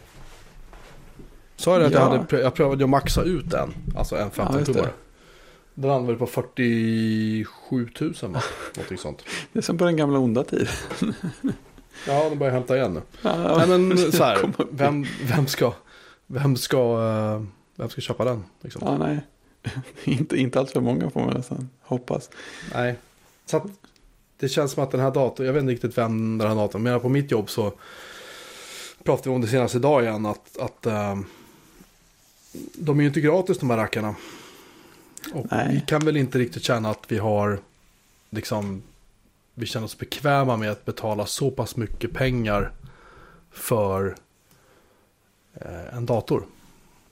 Sa jag det att jag, Ja. hade, prö- jag prövade att maxa ut den, alltså en Ja, just 15-tummare. det. den landade på 47 000 va? Någonting sånt. det är som på den gamla onda tid. Ja, de börjar hämta igen nu. Ja, Nej men så här, vem, vem ska, vem ska, eh, vem ska köpa den? Liksom? Ja, nej. inte, inte för många får man nästan hoppas. Nej. Så att det känns som att den här datorn, jag vet inte riktigt vem den här datorn, men på mitt jobb så pratade vi om det senaste idag igen att, att eh, de är ju inte gratis de här rackarna. Och Nej. vi kan väl inte riktigt känna att vi har liksom vi känner oss bekväma med att betala så pass mycket pengar för eh, en dator.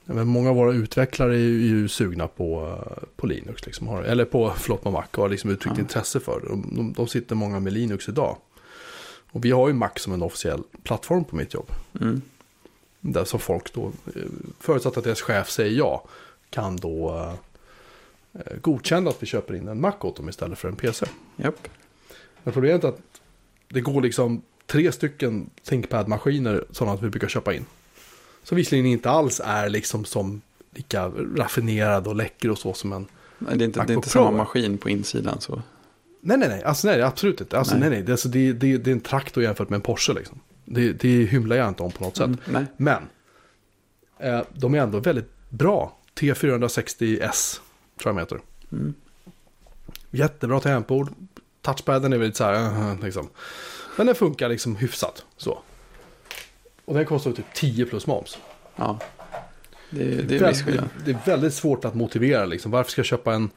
Men många av våra utvecklare är ju, är ju sugna på, eh, på Linux, liksom, har, eller på, förlåt, på Mac och har liksom uttryckt Ja. intresse för det. De, de, de sitter många med Linux idag. Och vi har ju Mac som en officiell plattform på mitt jobb. Mm. Där som folk då, eh, förutsatt att deras chef säger ja, kan då eh, godkända att vi köper in en Mac åt dem istället för en PC. Japp. Men problemet är att det går liksom tre stycken ThinkPad-maskiner sådana att vi brukar köpa in. Som visserligen inte alls är liksom som lika raffinerad och läcker och så som en... Nej, det är inte, det är inte samma maskin på insidan så. Nej, nej, nej. Alltså, nej, absolut inte. Alltså, nej. Nej. nej, Det, alltså, det, det, det är en traktor jämfört med en Porsche. Liksom. Det, det hymlar jag inte om på något sätt. Mm. Men eh, de är ändå väldigt bra. T460S tror jag de heter. Mm. Jättebra tangentbord. Touchpaden är väl lite så här, uh, liksom. Men den funkar liksom hyfsat så. Och den kostar typ 10 plus moms. Ja. Det, det är väldigt, skillnad. det är väldigt svårt att motivera liksom. Varför ska jag köpa en,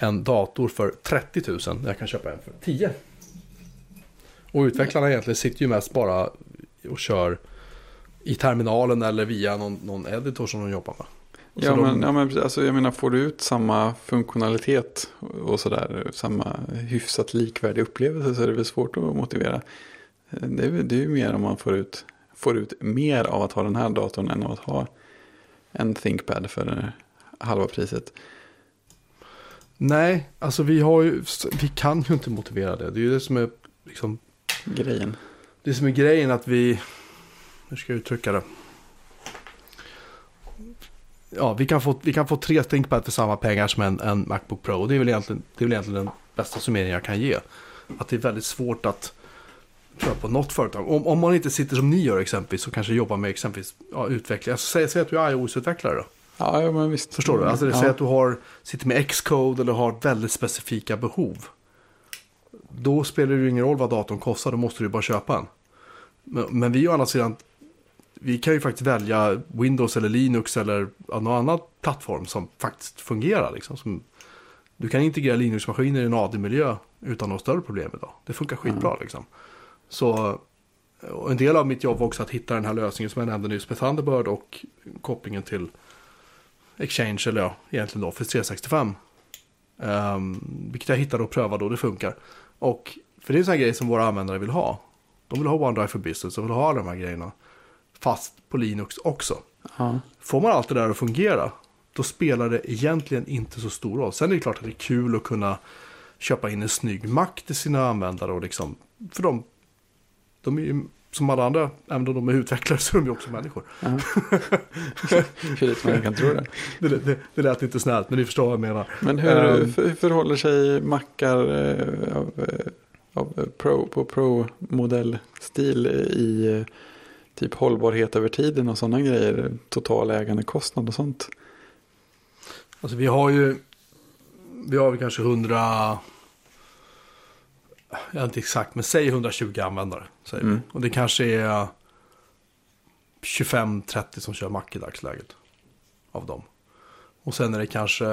en dator för 30 000 när jag kan köpa en för 10? Och utvecklarna egentligen sitter ju mest bara och kör i terminalen eller via någon, någon editor som de jobbar med. Ja de- men, ja, men alltså, jag menar, får du ut samma funktionalitet och sådär, samma hyfsat likvärdig upplevelse så är det väl svårt att motivera. Det är, det är ju mer om man får ut, får ut mer av att ha den här datorn än av att ha en ThinkPad för eh, halva priset. Nej, alltså vi har ju, vi kan ju inte motivera det. Det är ju det som är liksom, Grejen. det som är grejen att vi, hur ska jag uttrycka det? Ja, vi kan få, vi kan få tre ThinkPad för samma pengar som en, en Macbook Pro. Det är, väl egentligen, det är väl egentligen den bästa summeringen jag kan ge. Att det är väldigt svårt att köpa på något företag. Om, om man inte sitter som ni gör exempelvis och kanske jobbar med exempelvis ja, utveckling. Alltså, säg, säg att du är iOS-utvecklare då. Ja, ja men visst. Förstår du? Alltså det ja. säger att du har, sitter med Xcode eller har väldigt specifika behov. Då spelar det ju ingen roll vad datorn kostar, då måste du bara köpa en. Men, men vi å andra sidan, vi kan ju faktiskt välja Windows eller Linux eller ja, någon annan plattform som faktiskt fungerar. Liksom, som, du kan integrera Linux-maskiner i en AD-miljö utan något större problem idag. Det funkar skitbra liksom. Så en del av mitt jobb var också att hitta den här lösningen som jag nämnde nyss med Thunderbird och kopplingen till Exchange eller ja, egentligen då Office 365. Um, vilket jag hittade och prövade och det funkar. Och för det är en sån här grej som våra användare vill ha. De vill ha OneDrive for Business, de vill ha alla de här grejerna. Fast på Linux också. Ja. Får man allt det där att fungera, då spelar det egentligen inte så stor roll. Sen är det klart att det är kul att kunna köpa in en snygg Mac till sina användare och liksom, för de, de är ju som alla andra, även om de är utvecklare så är de ju också människor. Hur lite man kan tro det. Det, det, det lät inte snällt, men ni förstår vad jag menar. Men hur för- förhåller sig mackar eh, av, eh, av eh, pro, på Pro-modellstil i typ hållbarhet över tiden och sådana grejer? Total ägandekostnad och sånt. Alltså vi har ju, vi har väl kanske 100, jag vet inte exakt, men säg 120 användare. Säger Mm. Och det kanske är 25-30 som kör Mac i dagsläget. Av dem. Och sen är det kanske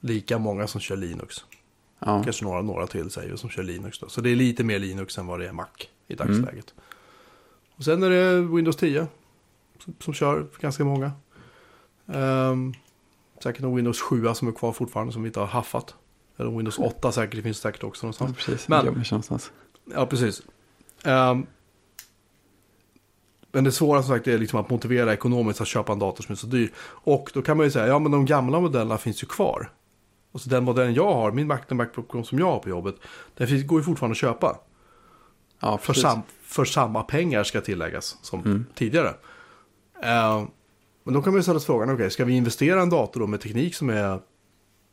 lika många som kör Linux. Ja, Kanske några, några till säger som kör Linux då. Så det är lite mer Linux än vad det är Mac i dagsläget. Och sen är det Windows 10 som, som kör ganska många. Um, säkert någon Windows 7 som är kvar fortfarande som vi inte har haffat. Eller Windows 8 säkert, det finns säkert också ja någonstans. precis. Men- Men... någonstans. Ja, precis. Ehm, men det svåra som sagt är liksom att motivera ekonomiskt att köpa en dator som är så dyr. Och då kan man ju säga, ja men de gamla modellerna finns ju kvar. Och så den modellen jag har, min Mac, den Macbook som jag har på jobbet, den finns, går ju fortfarande att köpa. Ja, För, sam, för samma pengar ska tilläggas som Mm. tidigare. Ehm, men då kan man ju ställa sig frågan, okej, ska vi investera i en dator då med teknik som är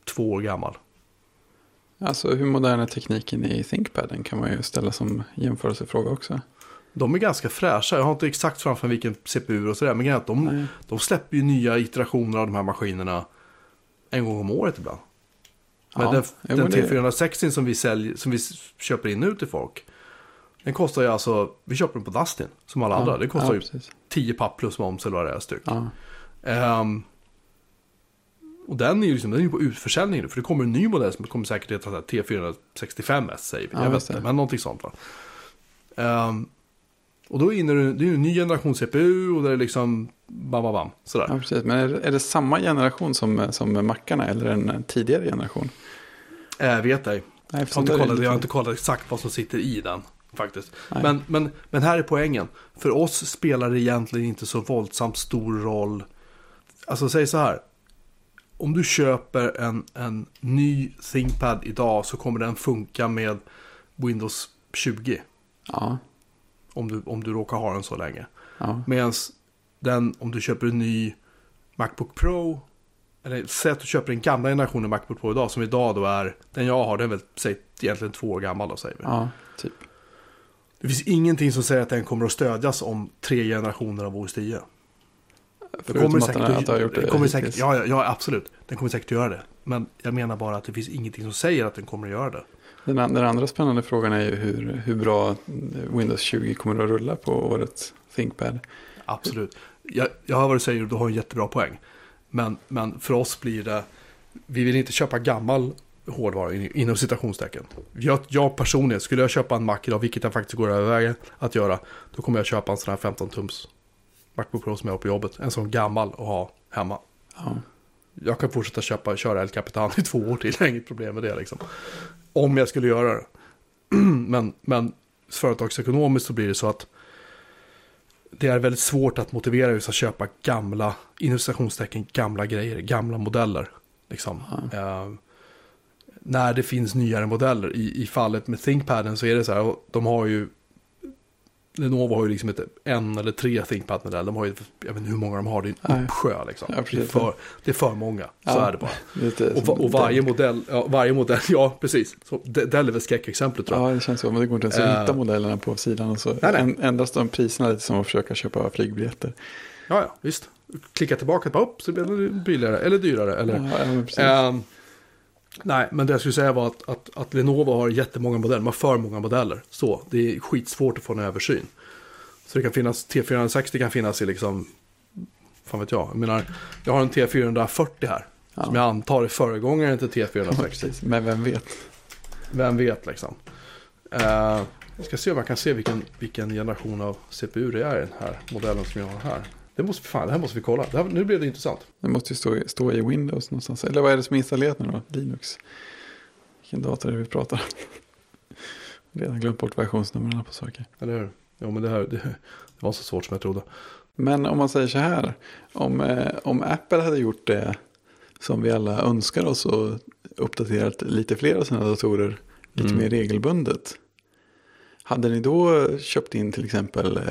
två år gammal? Alltså hur modern är tekniken i ThinkPaden kan man ju ställa som jämförelsefråga också. De är ganska fräscha. Jag har inte exakt framför mig vilken CPU och sådär. Men grejen är att de, Nej. de släpper ju nya iterationer av de här maskinerna en gång om året ibland. Men Ja, den, jo, den men det- T460 som vi, säljer, som vi köper in nu till folk. Den kostar ju alltså, vi köper den på Dustin som alla andra. Det kostar ja, ju precis. 10 papp plus moms eller vad det är styck. Ja, Ehm, och den är ju liksom, den är på utförsäljning nu. För det kommer en ny modell som kommer säkert heta så här T465S säger vi. Ja, jag vet inte, men någonting sånt va. Ehm, och då är det, det är en ny generation CPU och det är liksom bam, bam, bam. Sådär. ja, precis. Men är, det- är det samma generation som, som mackarna eller en tidigare generation? Eh, vet ej. Nej, Jag har, inte kollat, jag har lite- inte kollat exakt vad som sitter i den. Faktiskt. Nej. Men, men, men här är poängen. För oss spelar det egentligen inte så våldsamt stor roll. Alltså säg så här. Om du köper en, en ny ThinkPad idag så kommer den funka med Windows 20. Ja. Om du, om du råkar ha den så länge. Ja. Medan den, om du köper en ny Macbook Pro. Eller säg att du köper den gamla generationen Macbook Pro idag. Som idag då är, den jag har, den är väl säg, egentligen två år gammal då säger vi. ja, typ. Det finns ingenting som säger att den kommer att stödjas om tre generationer av OS 10. Det Förutom kommer att säkert, att ha gjort det kommer säkert, ja, ja, absolut. Den kommer säkert att göra det. Men jag menar bara att det finns ingenting som säger att den kommer att göra det. Den, den andra spännande frågan är ju hur, hur bra Windows 20 kommer att rulla på årets ThinkPad. Absolut. Jag, jag hör vad du säger och du har en jättebra poäng. Men, men för oss blir det, vi vill inte köpa gammal hårdvara in- inom citationstecken. Jag, jag personligen, skulle jag köpa en Mac idag, vilket jag faktiskt går över att göra, då kommer jag köpa en sån här 15-tums Macbook Pro som jag har på jobbet. En sån gammal att ha hemma. Ja. Jag kan fortsätta köpa, köra El Capitan i två år till, jag har inget problem med det liksom. Om jag skulle göra det. men, men företagsekonomiskt så blir det så att det är väldigt svårt att motivera just att köpa gamla, inom gamla grejer, gamla modeller. Liksom. Eh, när det finns nyare modeller. I, I fallet med ThinkPaden så är det så här, de har ju Lenovo har ju liksom inte en eller tre ThinkPad-modeller. De har ju, jag vet inte hur många de har, det är en uppsjö liksom. Ja, det, är för, det är för många, så Ja. är det bara. Lite Och, va, som och varje Dell. modell, ja, varje modell, ja precis. Så det, det är väl skräckexemplet tror jag. Ja, det känns så. Men det går inte ens att Eh. hitta modellerna på sidan. Och så Nej, nej. Ändras de priserna lite som att försöka köpa flygbiljetter. Ja, ja, visst. Klicka tillbaka, bara upp så blir det billigare eller dyrare. Eller, Ja, ja, nej, men det jag skulle säga var att, att, att Lenovo har jättemånga modeller. De har för många modeller. Så, det är skitsvårt att få en översyn. Så det kan finnas, T460 kan finnas i liksom, fan vet jag. Jag menar, jag har en T440 här. Ja. Som jag antar är föregångaren till Ja, T460. precis. Men vem vet? Vem vet liksom. Uh, jag ska se om jag kan se vilken, vilken generation av CPU det är i den här modellen som jag har här. Det, måste, fan, det här måste vi kolla. Här, nu blev det intressant. Det måste ju stå, i- stå i Windows någonstans. Eller vad är det som är installerat nu då? Linux. Vilken dator är det vi pratar om? Redan glömt bort versionsnumren på saker. Eller hur? Jo, men det här det, det var så svårt som jag trodde. Men om man säger så här. Om, eh, om Apple hade gjort det som vi alla önskar oss och uppdaterat lite fler av sina datorer lite Mm. mer regelbundet. Hade ni då köpt in till exempel eh,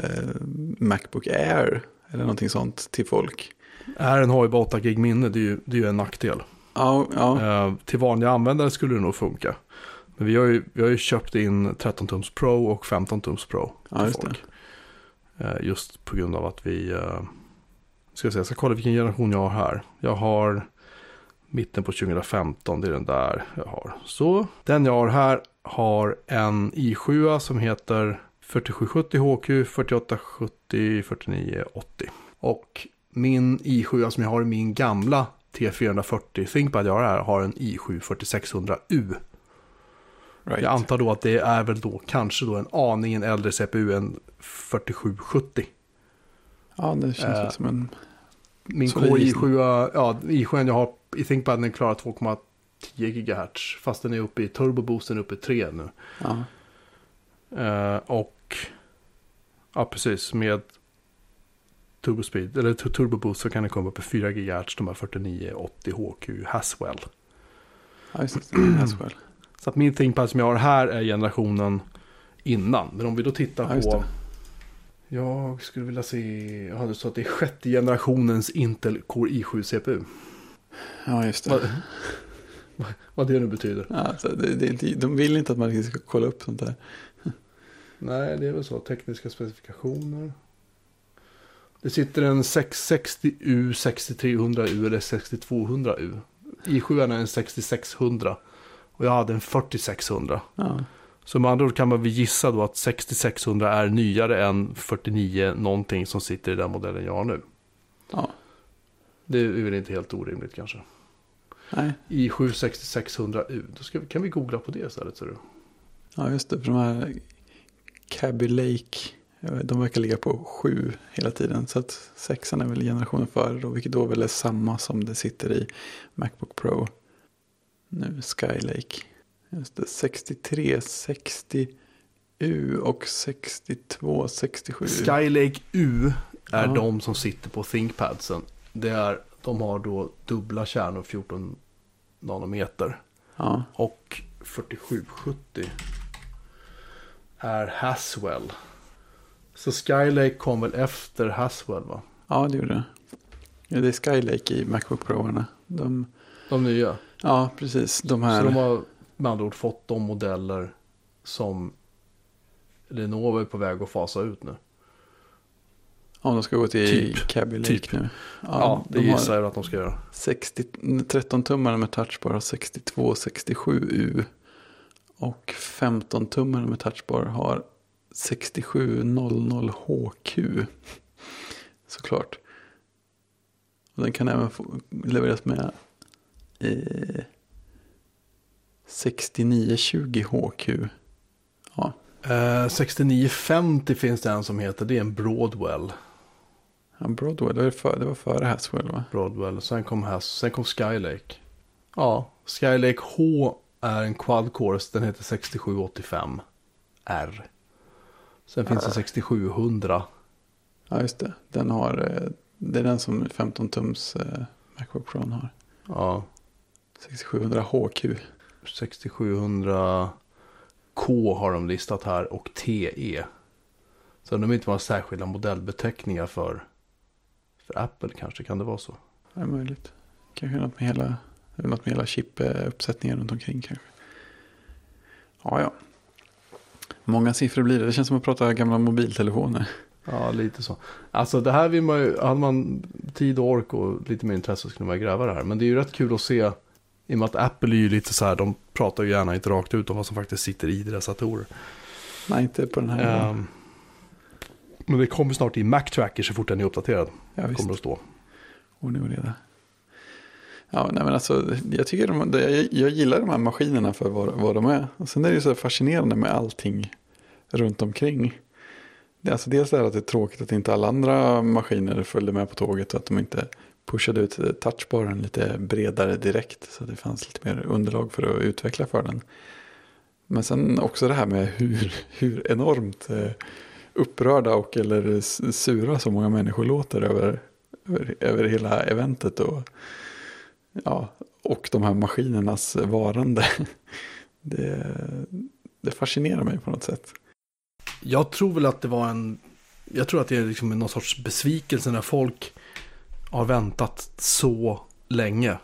Macbook Air eller någonting sånt till folk? Ären har ju bara 8 gig minne, det är ju, det är ju en nackdel. Ja, ja. Eh, till vanliga användare skulle det nog funka. Men vi har ju, vi har ju köpt in 13-tums Pro och 15-tums Pro Ja, till just det. folk. Eh, just på grund av att vi... Uh, ska jag, säga, jag ska kolla vilken generation jag har här. Jag har mitten på 2015, det är den där jag har. Så den jag har här har en i7 som heter 4770 HQ, 4870, 4980. Och min i7 som jag har i min gamla T440 ThinkPad jag har här har en i7 4600U. Right. Jag antar då att det är väl då kanske då en aningen äldre CPU än 4770. Ja, det känns Eh, som en... Min Så Core det är gissning. i7, ja, i7 jag har i ThinkPad den klarar 2,10 GHz. Fast den är uppe i turboboosten uppe i 3 nu. Ja, Eh, och ja, precis med turbospeed, eller tu- turboboost så kan den komma upp i 4 GHz. De här 4980 HQ Haswell. ja just det. Haswell. Så att min ThinkPad som jag har här är generationen innan. Men om vi då tittar Ja, på... det. Jag skulle vilja se... Jag hade så att det är sjätte generationens Intel Core i7 CPU. Ja, just det. Vad, vad- det nu betyder. Ja, alltså, det, det de vill inte att man ska kolla upp sånt där. Nej, det är väl så. Tekniska specifikationer. Det sitter en 660U, 6300U eller 6200U. i7 är en 6600. Och jag hade en 4600. Ja, Så med andra ord kan man väl gissa då att 6600 är nyare än 49 någonting som sitter i den modellen jag har nu. ja. Det är väl inte helt orimligt kanske. Nej, i7 6600U. Då vi, kan vi googla på det istället. Du. ja just det. För de här Cabby Lake, vet, de verkar ligga på sju hela tiden. Så att sexan är väl generationen före då, vilket då väl är samma som det sitter i Macbook Pro. Nu Sky Lake. Just det, 63, 60U och 62, 67. Skylake U är Ja. de som sitter på ThinkPadsen. Det är de har då dubbla kärnor 14 nanometer. Ja, Och 4770 är Haswell. Så Skylake kom väl efter Haswell va? ja det gjorde det. Ja, det är Skylake i Macbook Pro-arna. De, De nya. ja, precis. De här. Så de har med andra ord fått de modeller som Lenovo är på väg att fasa ut nu. Om de ska gå till Typ. Cabby Lake Typ. nu. Ja, det de gissar jag att de ska göra. 60, 13 tummar med touchbar har 62 67U. Och 15 tummar med touchbar har 6700 HQ. Såklart. Och den kan även få levereras med eh, 6920 HQ. Ja, Eh, 6950 finns det en som heter, det är en Broadwell. ja Broadway, det var, för, det var före Haswell va? Broadwell. Sen kom, Has, sen kom Skylake. Ja, Skylake H är en quad core, så den heter 6785 R. Sen finns det 6700. Ja, just det. Den har, eh, det är den som 15 tums eh, Macbook Pro har. Ja, 6700 HQ. 6700 K har de listat här och TE. Så de inte var särskilda modellbeteckningar för, för Apple kanske, kan det vara så? Det är möjligt. Kanske något med hela, något med hela chip-uppsättningen runt omkring kanske. Ja, ja. Många siffror blir det. Det känns som att prata gamla mobiltelefoner. Ja, lite så. Alltså det här vill man ju, hade man tid och ork och lite mer intresse så skulle man gräva det här. Men det är ju rätt kul att se, i och med att Apple är ju lite så här, de pratar ju gärna inte rakt ut om vad som faktiskt sitter i deras datorer. Nej, inte på den här. Ehm, men det kommer snart i Mac Tracker så fort den är uppdaterad. ja, visst. Kommer att stå. Ordning och reda. Ja, nej men alltså, jag, tycker de, jag, jag gillar de här maskinerna för vad, vad de är. Och sen är det ju så fascinerande med allting runt omkring. Det alltså dels det här att det är tråkigt att inte alla andra maskiner följde med på tåget och att de inte pushade ut touchbaren lite bredare direkt. Så att det fanns lite mer underlag för att utveckla för den. Men sen också det här med hur, hur enormt eh, upprörda och eller sura så många människor låter över, över, över hela eventet. Och, ja, och de här maskinernas varande. Det, det fascinerar mig på något sätt. Jag tror väl att det var en, jag tror att det är liksom någon sorts besvikelse när folk har väntat så länge.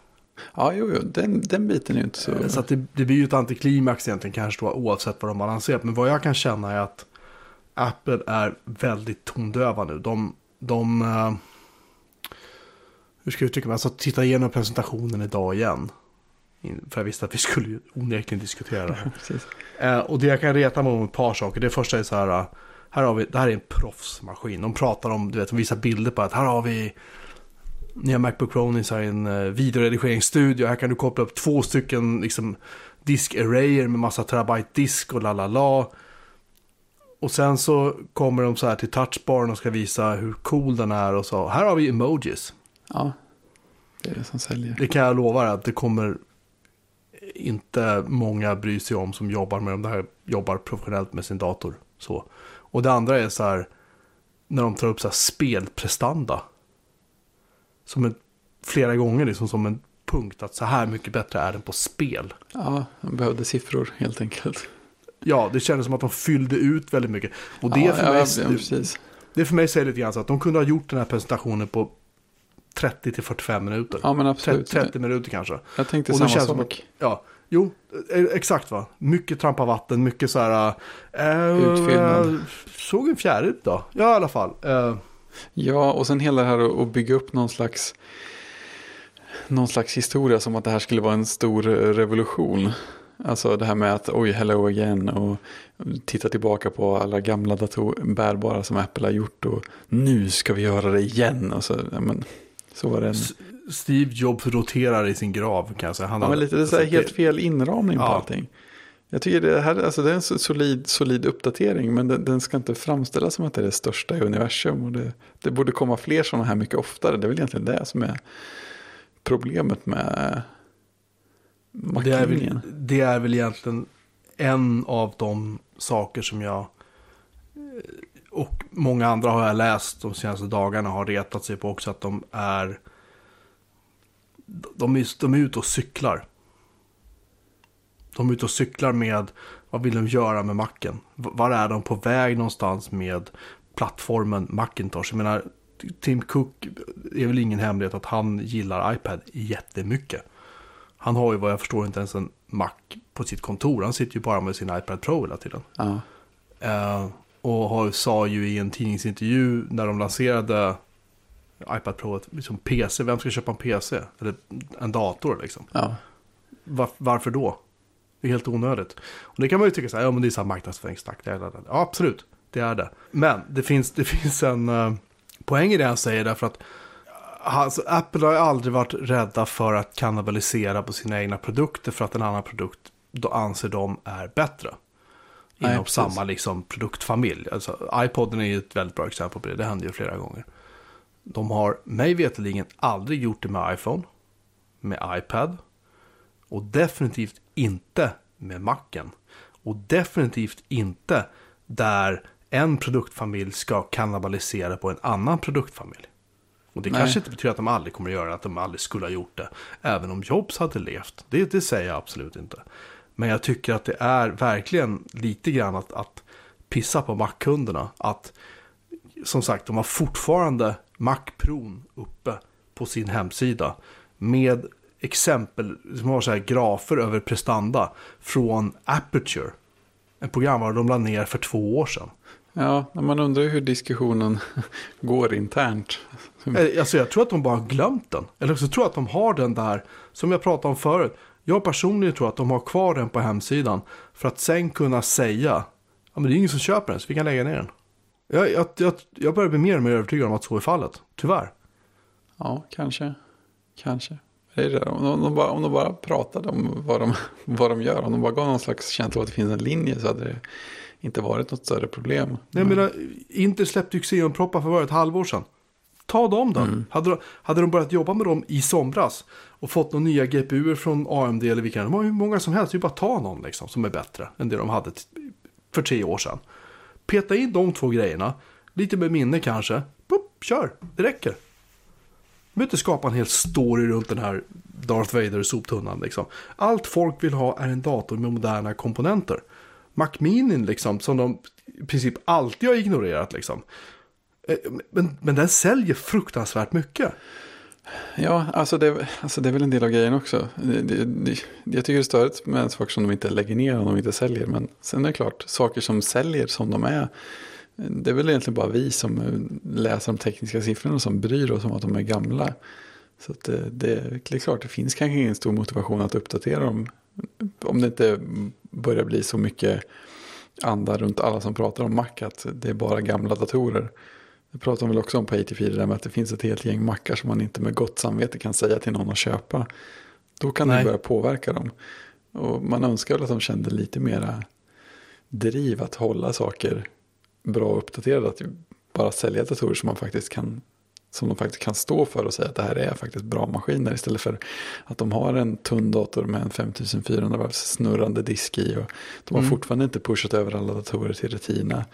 Ja, jo, jo den, den biten är ju inte så... Så att det, det blir ju ett antiklimax egentligen kanske då, oavsett vad de har lanserat. Men vad jag kan känna är att Apple är väldigt tondöva nu. De, de eh, hur ska jag uttrycka mig, alltså titta igenom presentationen idag igen. För jag visste att vi skulle onekligen diskutera det här. Eh, och det jag kan reta mig om ett par saker. Det första är så här. eh, Här har vi, det här är en proffsmaskin. De pratar om, du vet, de visar bilder på att här har vi nya Macbook Pro så här i en eh, videoredigeringsstudio. Här kan du koppla upp två stycken liksom, disk-arrayer med massa terabyte disk och la la la. Och sen så kommer de så här till touchbaren och ska visa hur cool den är och så. Här har vi emojis. Ja, det är det som säljer. Det kan jag lova att det kommer inte många bry sig om som jobbar med det här, jobbar professionellt med sin dator. Så. Och det andra är så här, när de tar upp så här spelprestanda. Som en, flera gånger liksom som en punkt att så här mycket bättre är den på spel. Ja, de behövde siffror helt enkelt. Ja, det kändes som att de fyllde ut väldigt mycket. Och det, ja, för mig, ja, precis. det för mig säger lite grann så att de kunde ha gjort den här presentationen på 30-45 minuter. Ja, men 30, absolut. 30 minuter kanske. Jag tänkte Och samma känns som sak. Ja, jo, eh, exakt va. Mycket trampa vatten, mycket så här... Eh, Utfyllnad. Såg en fjäril då? Ja, i alla fall. Eh, Ja, och sen hela det här att att bygga upp någon slags, någon slags historia som att det här skulle vara en stor eh, revolution. Alltså det här med att oj, hello again och titta tillbaka på alla gamla datorer, bärbara som Apple har gjort och nu ska vi göra det igen. Och så, ja, men, så var det en, Steve Jobs roterar i sin grav kan jag säga. Han ja, men lite det är så här alltså, helt fel inramning på Ja. allting. Jag tycker det här alltså det är en solid, solid uppdatering men den, den ska inte framställas som att det är det största i universum. Och det, det borde komma fler sådana här mycket oftare. Det är väl egentligen det som är problemet med Det är, väl, Mac-linjen. det är väl egentligen en av de saker som jag eh, och många andra har jag läst de senaste dagarna har retat sig på också att de är de, är, de är ute och cyklar. De är ute och cyklar med, vad vill de göra med macken? Var är de på väg någonstans med plattformen Macintosh? Jag menar, Tim Cook är väl ingen hemlighet att han gillar iPad jättemycket. Han har ju vad jag förstår inte ens en Mac på sitt kontor. Han sitter ju bara med sin iPad Pro hela tiden. Ja. Uh, och har, sa ju i en tidningsintervju när de lanserade iPad Pro att liksom PC, vem ska köpa en PC? Eller en dator liksom. Ja. Var, varför då? Det är helt onödigt. Och det kan man ju tycka så här, ja men det är så här marknadsföringstack. Ja, absolut, det är det. Men det finns, det finns en uh, poäng i det han säger därför att alltså, Apple har ju aldrig varit rädda för att kannibalisera på sina egna produkter för att en annan produkt då anser de är bättre. Inom Nej, samma liksom, produktfamilj. Alltså, iPoden är ju ett väldigt bra exempel på det, det händer ju flera gånger. De har mig veterligen aldrig gjort det med iPhone, med iPad och definitivt inte med Macen. Och definitivt inte där en produktfamilj ska kannibalisera på en annan produktfamilj. Och det Nej. kanske inte betyder att de aldrig kommer att göra det, att de aldrig skulle ha gjort det. Även om Jobs hade levt. Det, det säger jag absolut inte. Men jag tycker att det är verkligen lite grann att, att pissa på Mac-kunderna. Att som sagt, de har fortfarande Mac Pro uppe på sin hemsida. Med exempel, som har så här grafer över prestanda från Aperture. En programvara de la ner för två år sedan. Ja, man undrar hur diskussionen går internt. Eh, alltså jag tror att de bara har glömt den. Eller så tror jag att de har den där, som jag pratade om förut. Jag personligen tror att de har kvar den på hemsidan. För att sen kunna säga, ja men det är ingen som köper den så vi kan lägga ner den. Jag, jag, jag, jag börjar bli mer och mer övertygad om att så är fallet, tyvärr. Ja, kanske. Kanske. Det är det. Om, de, om, de bara, om de bara pratade om vad de, vad de gör, om de bara gav någon slags känsla av att det finns en linje så hade det inte varit något större problem. Nej, men... menar, Inter släppte ju Xeon-proppar för bara ett halvår sedan. Ta dem då. Mm. Hade, de, hade de börjat jobba med dem i somras och fått några nya GPUer från AMD eller vilka, de har hur många som helst, det är bara ta någon liksom, som är bättre än det de hade för tre år sedan. Peta in de två grejerna, lite med minne kanske, Boop, kör, det räcker. Du behöver inte skapa en hel story runt den här Darth Vader-soptunnan. Liksom. Allt folk vill ha är en dator med moderna komponenter. Mac Mini liksom, som de i princip alltid har ignorerat. Liksom. Eh, men, men den säljer fruktansvärt mycket. Ja, alltså det, alltså det är väl en del av grejen också. Det, det, det, jag tycker det är störigt med saker som de inte lägger ner och de inte säljer. Men sen är det klart, saker som säljer som de är. Det är väl egentligen bara vi som läser de tekniska siffrorna som bryr oss om att de är gamla. Så det, eh, det, det är klart, det finns kanske ingen stor motivation att uppdatera dem. Om det inte börjar bli så mycket anda runt alla som pratar om Mac att det är bara gamla datorer. Det pratar de väl också om på 84, det där med att det finns ett helt gäng mackar som man inte med gott samvete kan säga till någon att köpa. Då kan Nej. det börja påverka dem. Och man önskar väl att de kände lite mera driv att hålla saker bra uppdaterade. Att bara sälja datorer som man faktiskt kan som de faktiskt kan stå för och säga att det här är faktiskt bra maskiner istället för att de har en tunn dator med en 5400 varvs snurrande disk i och de har mm. fortfarande inte pushat över alla datorer till Retina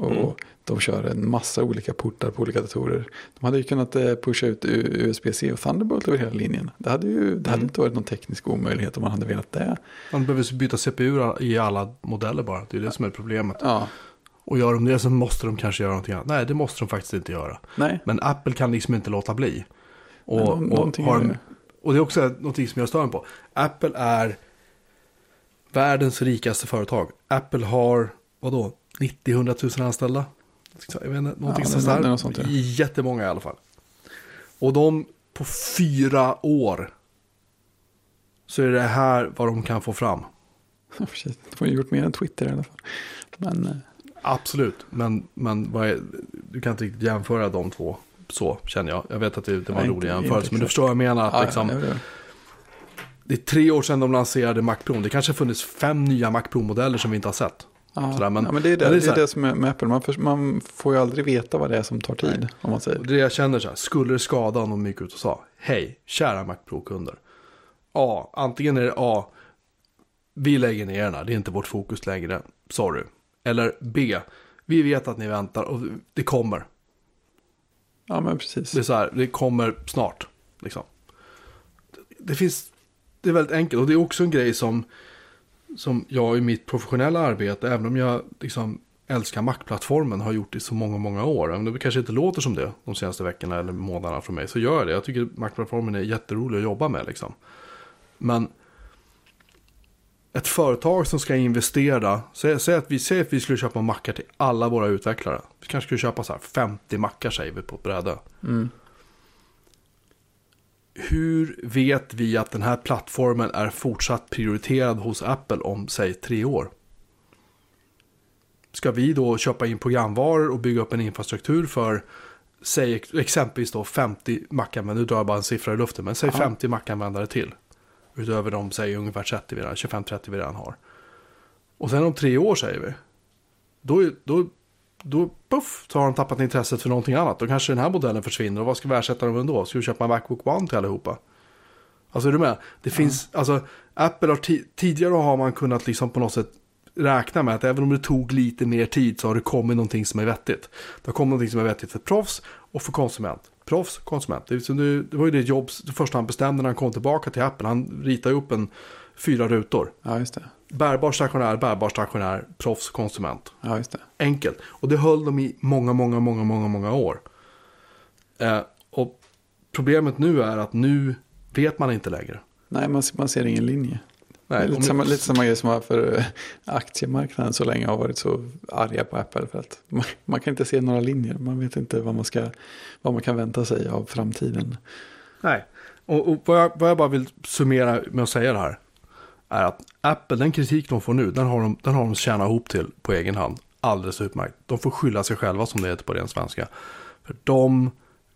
och mm. de kör en massa olika portar på olika datorer. De hade ju kunnat eh, pusha ut USB-C och Thunderbolt över hela linjen. Det hade ju det hade mm. inte varit någon teknisk omöjlighet om man hade velat det. Man behöver byta CPU i alla modeller bara. Det är det som är problemet. Ja. Och gör de det så måste de kanske göra någonting annat. Nej, det måste de faktiskt inte göra. Nej. Men Apple kan liksom inte låta bli. Och, och, har, och det är också någonting som jag stör mig på. Apple är världens rikaste företag. Apple har, vadå, 90-100 000 anställda? Jag vet inte, någonting ja, sånt där. Sånt, ja. Jättemånga i alla fall. Och de på fyra år så är det här vad de kan få fram. De har gjort mer än Twitter i alla fall. Men, eh, Absolut, men, men är, du kan inte riktigt jämföra de två så känner jag. Jag vet att det, det var en rolig jämförelse, men du förstår vad jag menar. Ja, liksom, ja, det är tre år sedan de lanserade Mac Pro. Det kanske funnits fem nya Mac Pro-modeller som vi inte har sett. Ja, Sådär, men, ja, men det är det, det, är det, är det som är med Apple. Man, för, man, får ju aldrig veta vad det är som tar tid. Nej. Om man säger. Det jag känner så här, skulle det skada om de gick ut och sa, hej, kära Mac Pro-kunder. A, antingen är det A, vi lägger ner den här, det är inte vårt fokus längre, sorry. Eller B, vi vet att ni väntar och det kommer. Ja, men precis. Det är så här, det kommer snart. Liksom. det finns, det är väldigt enkelt och det är också en grej som, som jag i mitt professionella arbete, även om jag liksom älskar Mac-plattformen, har gjort i så många, många år. Även om det kanske inte låter som det de senaste veckorna eller månaderna från mig, så gör jag det. Jag tycker Mac-plattformen är jätterolig att jobba med liksom. Men ett företag som ska investera, säg, säg, att vi, säg att vi skulle köpa mackar till alla våra utvecklare. Vi kanske skulle köpa så här 50 mackar säger vi på ett bräde. Mm. Hur vet vi att den här plattformen är fortsatt prioriterad hos Apple om säg tre år? Ska vi då köpa in programvaror och bygga upp en infrastruktur för säg exempelvis då 50 Mac-användare, nu drar jag bara en siffra i luften, men säg Ja. 50 Mac-användare till. Utöver de, säg ungefär 30 vi redan, 25-30 vi redan har. Och sen om tre år säger vi. Då, är- då, då puff, så har de tappat intresset för någonting annat. Då kanske den här modellen försvinner. Och vad ska vi ersätta dem med då? Ska vi köpa en Macbook One till allihopa? Alltså är du med? Det finns, alltså Apple har ti- tidigare har man kunnat liksom på något sätt räkna med att även om det tog lite mer tid så har det kommit någonting som är vettigt. Det har kommit någonting som är vettigt för proffs och för konsument. Proffs, konsument. Det, liksom, det, var ju det jobb, det första han bestämde när han kom tillbaka till Apple. Han ritade upp en fyra rutor. Ja, just det. Bärbar stationär, bärbar stationär, proffs, konsument. Ja, just det. Enkelt. Och det höll de i många, många, många, många, många år. Eh, och problemet nu är att nu vet man inte längre. Nej, man, man ser ingen linje. Nej, lite, samma, lite samma grej som varför eh, aktiemarknaden så länge har varit så arga på Apple. För att man, man kan inte se några linjer. Man vet inte vad man, ska, vad man kan vänta sig av framtiden. Nej. Och, och vad, jag, vad jag bara vill summera med att säga det här. Är att Apple, den kritik de får nu, den har de, den har de tjänat ihop till på egen hand. Alldeles utmärkt. De får skylla sig själva som det heter på ren svenska. För de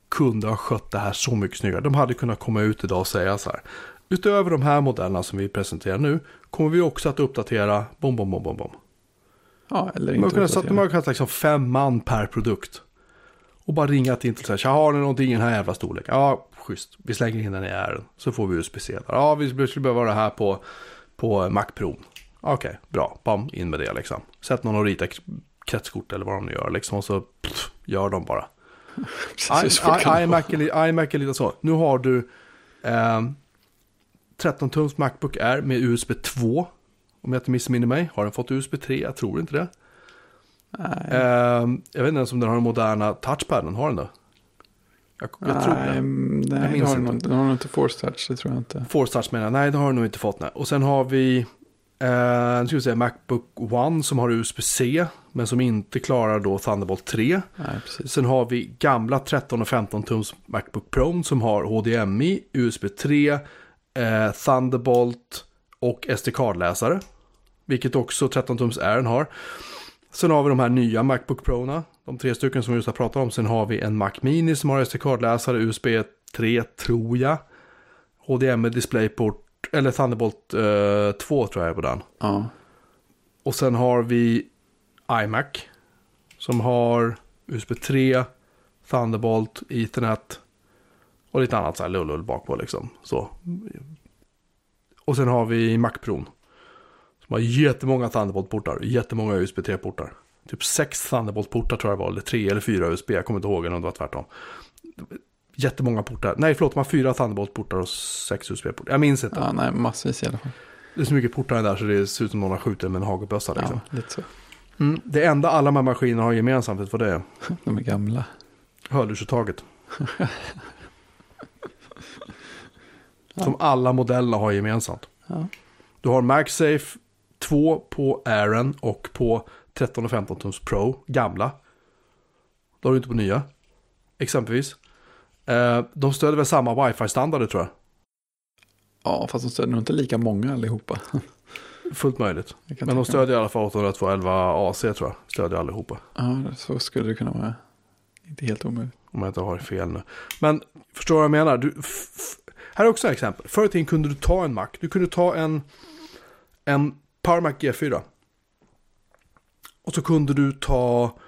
kunde ha skött det här så mycket snyggare. De hade kunnat komma ut idag och säga så här. Utöver de här modellerna som vi presenterar nu kommer vi också att uppdatera bom, bom, bom, bom, bom. Ja, eller inte. kunnat sätta de uppdatera. har kunnat liksom fem man per produkt. Och bara ringa till och säga, "Tja, har ni någonting i den här jävla storleken? Ja, schysst. Vi slänger in den i ären. Så får vi USB-C. Ja, vi skulle behöva det här på, på Mac Pro. Okej, bra. Bam, in med det liksom. Sätt någon och rita kretskort eller vad de nu gör liksom. Och så pff, gör de bara. I- I- iMac är, li- iMac är lite så. Nu har du eh, 13 tums Macbook Air med USB 2. Om jag inte missminner mig. Har den fått USB 3? Jag tror inte det. Nej, Ehm, jag vet inte ens om den har den moderna touchpaden. Har den det? Jag, jag tror nej, det. nej, Jag det har inte. Den har nog inte force touch, det tror jag inte. Force touch menar jag. Nej, det har den nog inte fått. Nej. Och sen har vi eh, nu ska vi säga Macbook One som har USB-C. Men som inte klarar då Thunderbolt 3. Nej, precis. Sen har vi gamla 13 och 15 tums Macbook Pro som har HDMI, USB 3, eh, Thunderbolt och SD-cardläsare. Vilket också 13 tums Air har. Sen har vi de här nya Macbook Pro-na. De tre stycken som vi just har pratat om. Sen har vi en Mac Mini som har SD-cardläsare, USB 3 tror jag. HDMI DisplayPort, eller Thunderbolt eh, 2 tror jag är på den. Ja, Och sen har vi iMac. Som har USB 3, Thunderbolt, Ethernet. Och lite annat så här lullull bak på liksom. Så. Och sen har vi Mac Pro. Som har jättemånga Thunderbolt-portar. Jättemånga USB 3-portar. Typ sex Thunderbolt-portar tror jag var. Eller tre eller fyra USB. Jag kommer inte ihåg eller om det var tvärtom. Jättemånga portar. Nej, förlåt. De har fyra Thunderbolt-portar och sex USB-portar. Jag minns inte. ja nej, massvis i alla fall. Det är så mycket portar där så det ser ut som någon har skjutit med en hagelbössa. Liksom. Ja, lite så. Mm, det enda alla de här maskinerna har gemensamt, vet du vad det är? De är gamla. Hörlursuttaget. Som alla modellerna har gemensamt. Ja. Du har MagSafe 2 på Airen och på 13 och 15 tums Pro, gamla. Det har du inte på nya. Exempelvis. Eh, de stöder väl samma wifi-standarder tror jag. ja, fast de stöder nog inte lika många allihopa. Fullt möjligt. Men de stödjer i alla fall 802.11 AC tror jag. Stödjer allihopa. Ja, så skulle det kunna vara. Inte helt omöjligt. Om jag inte har fel nu. Men förstår du vad jag menar? Du, här är också ett exempel. Förr i tiden kunde du ta en Mac. Du kunde ta en, en Power Mac G4. Och så kunde du ta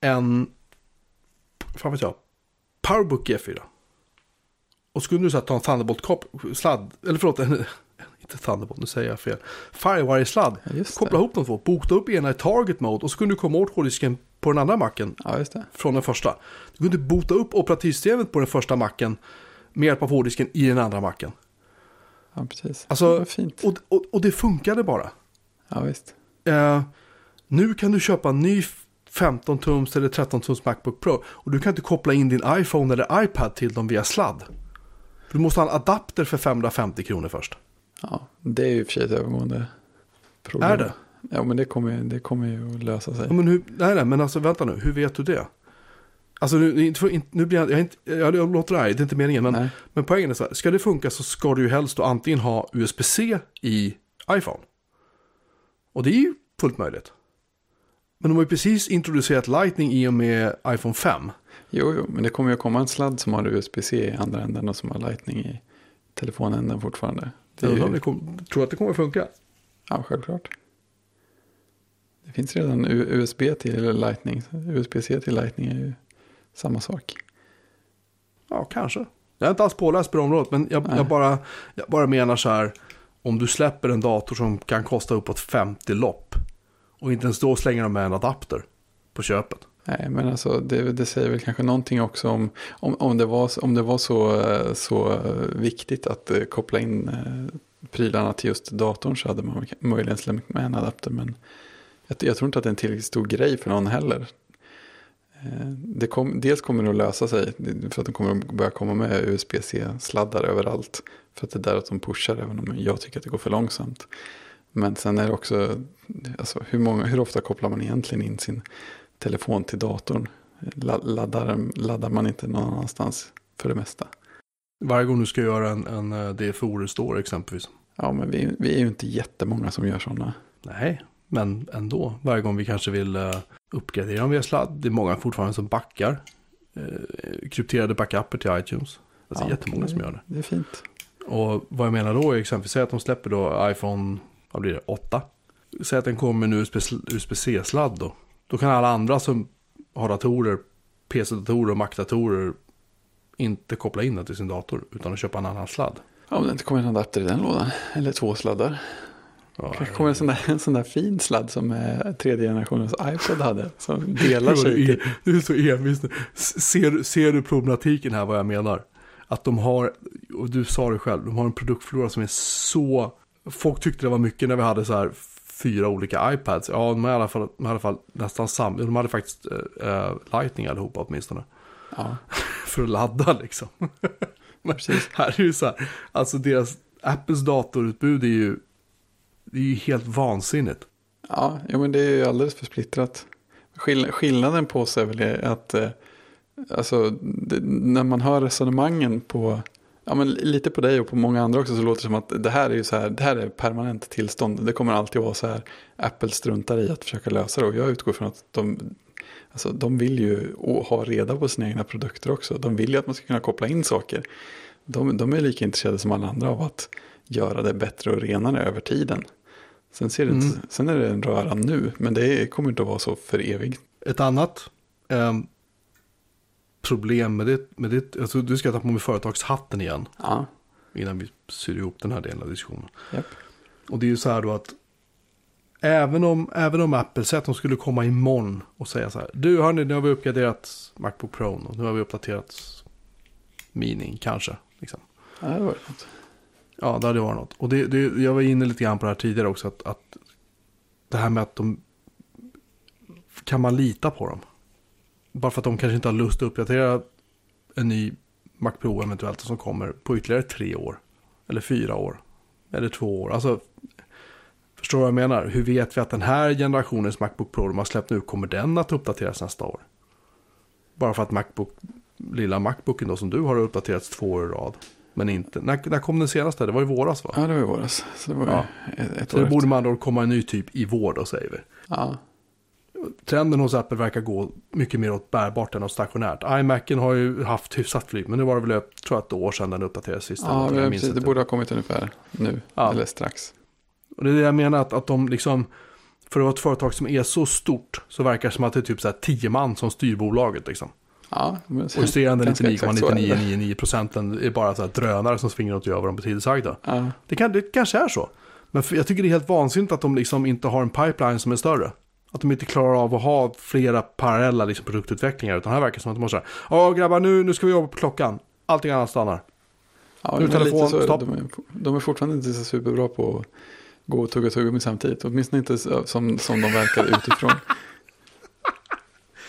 en, fan vet jag, Powerbook G4. Och så kunde du så här, ta en Thunderbolt-sladd, eller förlåt, en, inte Thunderbolt, nu säger jag fel. Firewire-sladd. Ja, Koppla ihop de två, bota upp ena i target mode och så kunde du komma åt hårddisken på den andra macken Ja, från den första. Du kunde bota upp operativsystemet på den första macken med hjälp av hårddisken i den andra macken. Ja, precis. Alltså, det. Och, och, och det funkade bara. Ja, visst. Eh, nu kan du köpa en ny 15-tums eller 13-tums Macbook Pro. Och du kan inte koppla in din iPhone eller iPad till dem via sladd. Du måste ha en adapter för 550 kronor först. Ja, det är ju i och för sig ett övergående problem. Är det? Ja, men det kommer, det kommer ju att lösa sig. Ja, men hur, nej, nej, men alltså vänta nu. Hur vet du det? Alltså nu, nu blir jag, jag, inte, jag, jag låter arg, det är inte meningen. Men, Nej. men poängen är så här, ska det funka så ska du ju helst då antingen ha USB-C i iPhone. Och det är ju fullt möjligt. Men de har ju precis introducerat Lightning i och med iPhone 5. Jo, jo, men det kommer ju att komma en sladd som har USB-C i andra änden och som har Lightning i telefonänden fortfarande. Det ju, det kom, tror att det kommer funka. ja, självklart. Det finns redan USB till Lightning. USB-C till Lightning är ju samma sak. Ja, kanske. Jag är inte alls påläst på det området, men jag, jag, bara, jag bara menar så här. Om du släpper en dator som kan kosta uppåt 50 lopp och inte ens då slänger de med en adapter på köpet. Nej, men alltså det, det säger väl kanske någonting också om, om, om det var, om det var så, så viktigt att eh, koppla in eh, prylarna till just datorn så hade man möjligen slängt med en adapter. Men jag, jag tror inte att det är en tillräckligt stor grej för någon heller. Eh, det kom, dels kommer det att lösa sig för att de kommer att börja komma med USB-C-sladdar överallt. För att det är där att de pushar även om jag tycker att det går för långsamt. Men sen är det också, alltså, hur, många, hur ofta kopplar man egentligen in sin telefon till datorn? La- Laddar, laddar man inte någon annanstans för det mesta? Varje gång du ska göra en, en eh, DFO-restore exempelvis. Ja, men vi, vi är ju inte jättemånga som gör sådana. Nej, men ändå. Varje gång vi kanske vill uh, uppgradera dem via sladd. Det är många fortfarande som backar. Uh, krypterade backuper till iTunes. Alltså Ja, jättemånga som gör det. Det är fint. Och vad jag menar då är exempelvis säg att de släpper då iPhone, vad blir det, 8. Säg att den kommer med en USB USB-C-sladd då. Då kan alla andra som har datorer, PC-datorer och Mac-datorer inte koppla in den till sin dator utan att köpa en annan sladd. Ja, om det inte kommer en adapter i den lådan. Eller två sladdar. Ja, kanske kommer en sån, där, en sån där fin sladd som eh, tredje generationens iPod hade. Som delar sig till. är, du är så envis nu. Ser, ser du problematiken här vad jag menar? Att de har, och du sa det själv, de har en produktflora som är så... Folk tyckte det var mycket när vi hade så här fyra olika iPads. Ja, de har i alla fall, de i alla fall nästan samma. De hade faktiskt uh, Lightning allihopa åtminstone. Ja, För att ladda liksom. Men precis. här är ju så här, alltså deras, Apples datorutbud är ju, det är ju helt vansinnigt. Ja, jo, men det är ju alldeles för splittrat. Skill skillnaden på sig är väl att eh, alltså, det, när man hör resonemangen på, ja, men lite på dig och på många andra också så låter det som att det här är ju så här, det här är permanent tillstånd. Det kommer alltid vara så här, Apple struntar i att försöka lösa det och jag utgår från att de, alltså, de vill ju ha reda på sina egna produkter också. De vill ju att man ska kunna koppla in saker. De, de är lika intresserade som alla andra av att göra det bättre och renare över tiden. Sen, ser det, Mm. inte- sen är det en röra nu, men det kommer inte att vara så för evigt. Ett annat ehm, problem med det, med det, alltså du ska ta på mig företagshatten igen Ja, innan vi syr ihop den här delen av diskussionen. japp. Och det är ju så här då att även om, även om Apple säger att de skulle komma imorgon och säga så här. Du hörni, nu har vi uppgraderat Macbook Pro och nu har vi uppdaterat Mini kanske. Liksom. Ja, det var något. Ja, det hade varit något. Och det, det, jag var inne lite grann på det här tidigare också. Att, att det här med att de... Kan man lita på dem? Bara för att de kanske inte har lust att uppdatera en ny Mac Pro eventuellt som kommer på ytterligare tre år. Eller fyra år. Eller två år. Alltså, förstår du vad jag menar? Hur vet vi att den här generationens Macbook Pro de har släppt nu, kommer den att uppdateras nästa år? Bara för att Macbook, lilla Macbooken då som du har uppdaterats två år i rad. Men inte, när, när kom den senaste? Det var i våras va? Ja, det var i våras. Så det var Ja. ett, ett Så det borde andra ord komma en ny typ i vår då säger vi. Ja, Trenden hos Apple verkar gå mycket mer åt bärbart än åt stationärt. iMacen har ju haft hyfsat flyt, men nu var det väl, tror jag, ett år sedan den uppdaterades sist. ja jag precis. Det borde ha kommit ungefär nu. Ja. Eller strax. Och det är det jag menar, att, att de liksom, för att vara ett företag som är så stort, så verkar det som att det är typ så här tio man som styr bolaget liksom. Ja, men, Och resterande Ganska exakt så är det. 99,9999 procenten är bara så här drönare som och gör vad de blir tillsagda. ja, Det, kan, det kanske är så. Men jag tycker det är helt vansinnigt att de liksom inte har en pipeline som är större. Att de inte klarar av att ha flera parallella liksom, produktutvecklingar. Utan här verkar det som att de måste säga, ja grabbar nu, nu ska vi jobba på klockan. Allting annat stannar. Ja, Nu telefon, så stopp. De, är, de är fortfarande inte så superbra på att gå och tugga tuggummi samtidigt. Åtminstone inte som, som de verkar utifrån.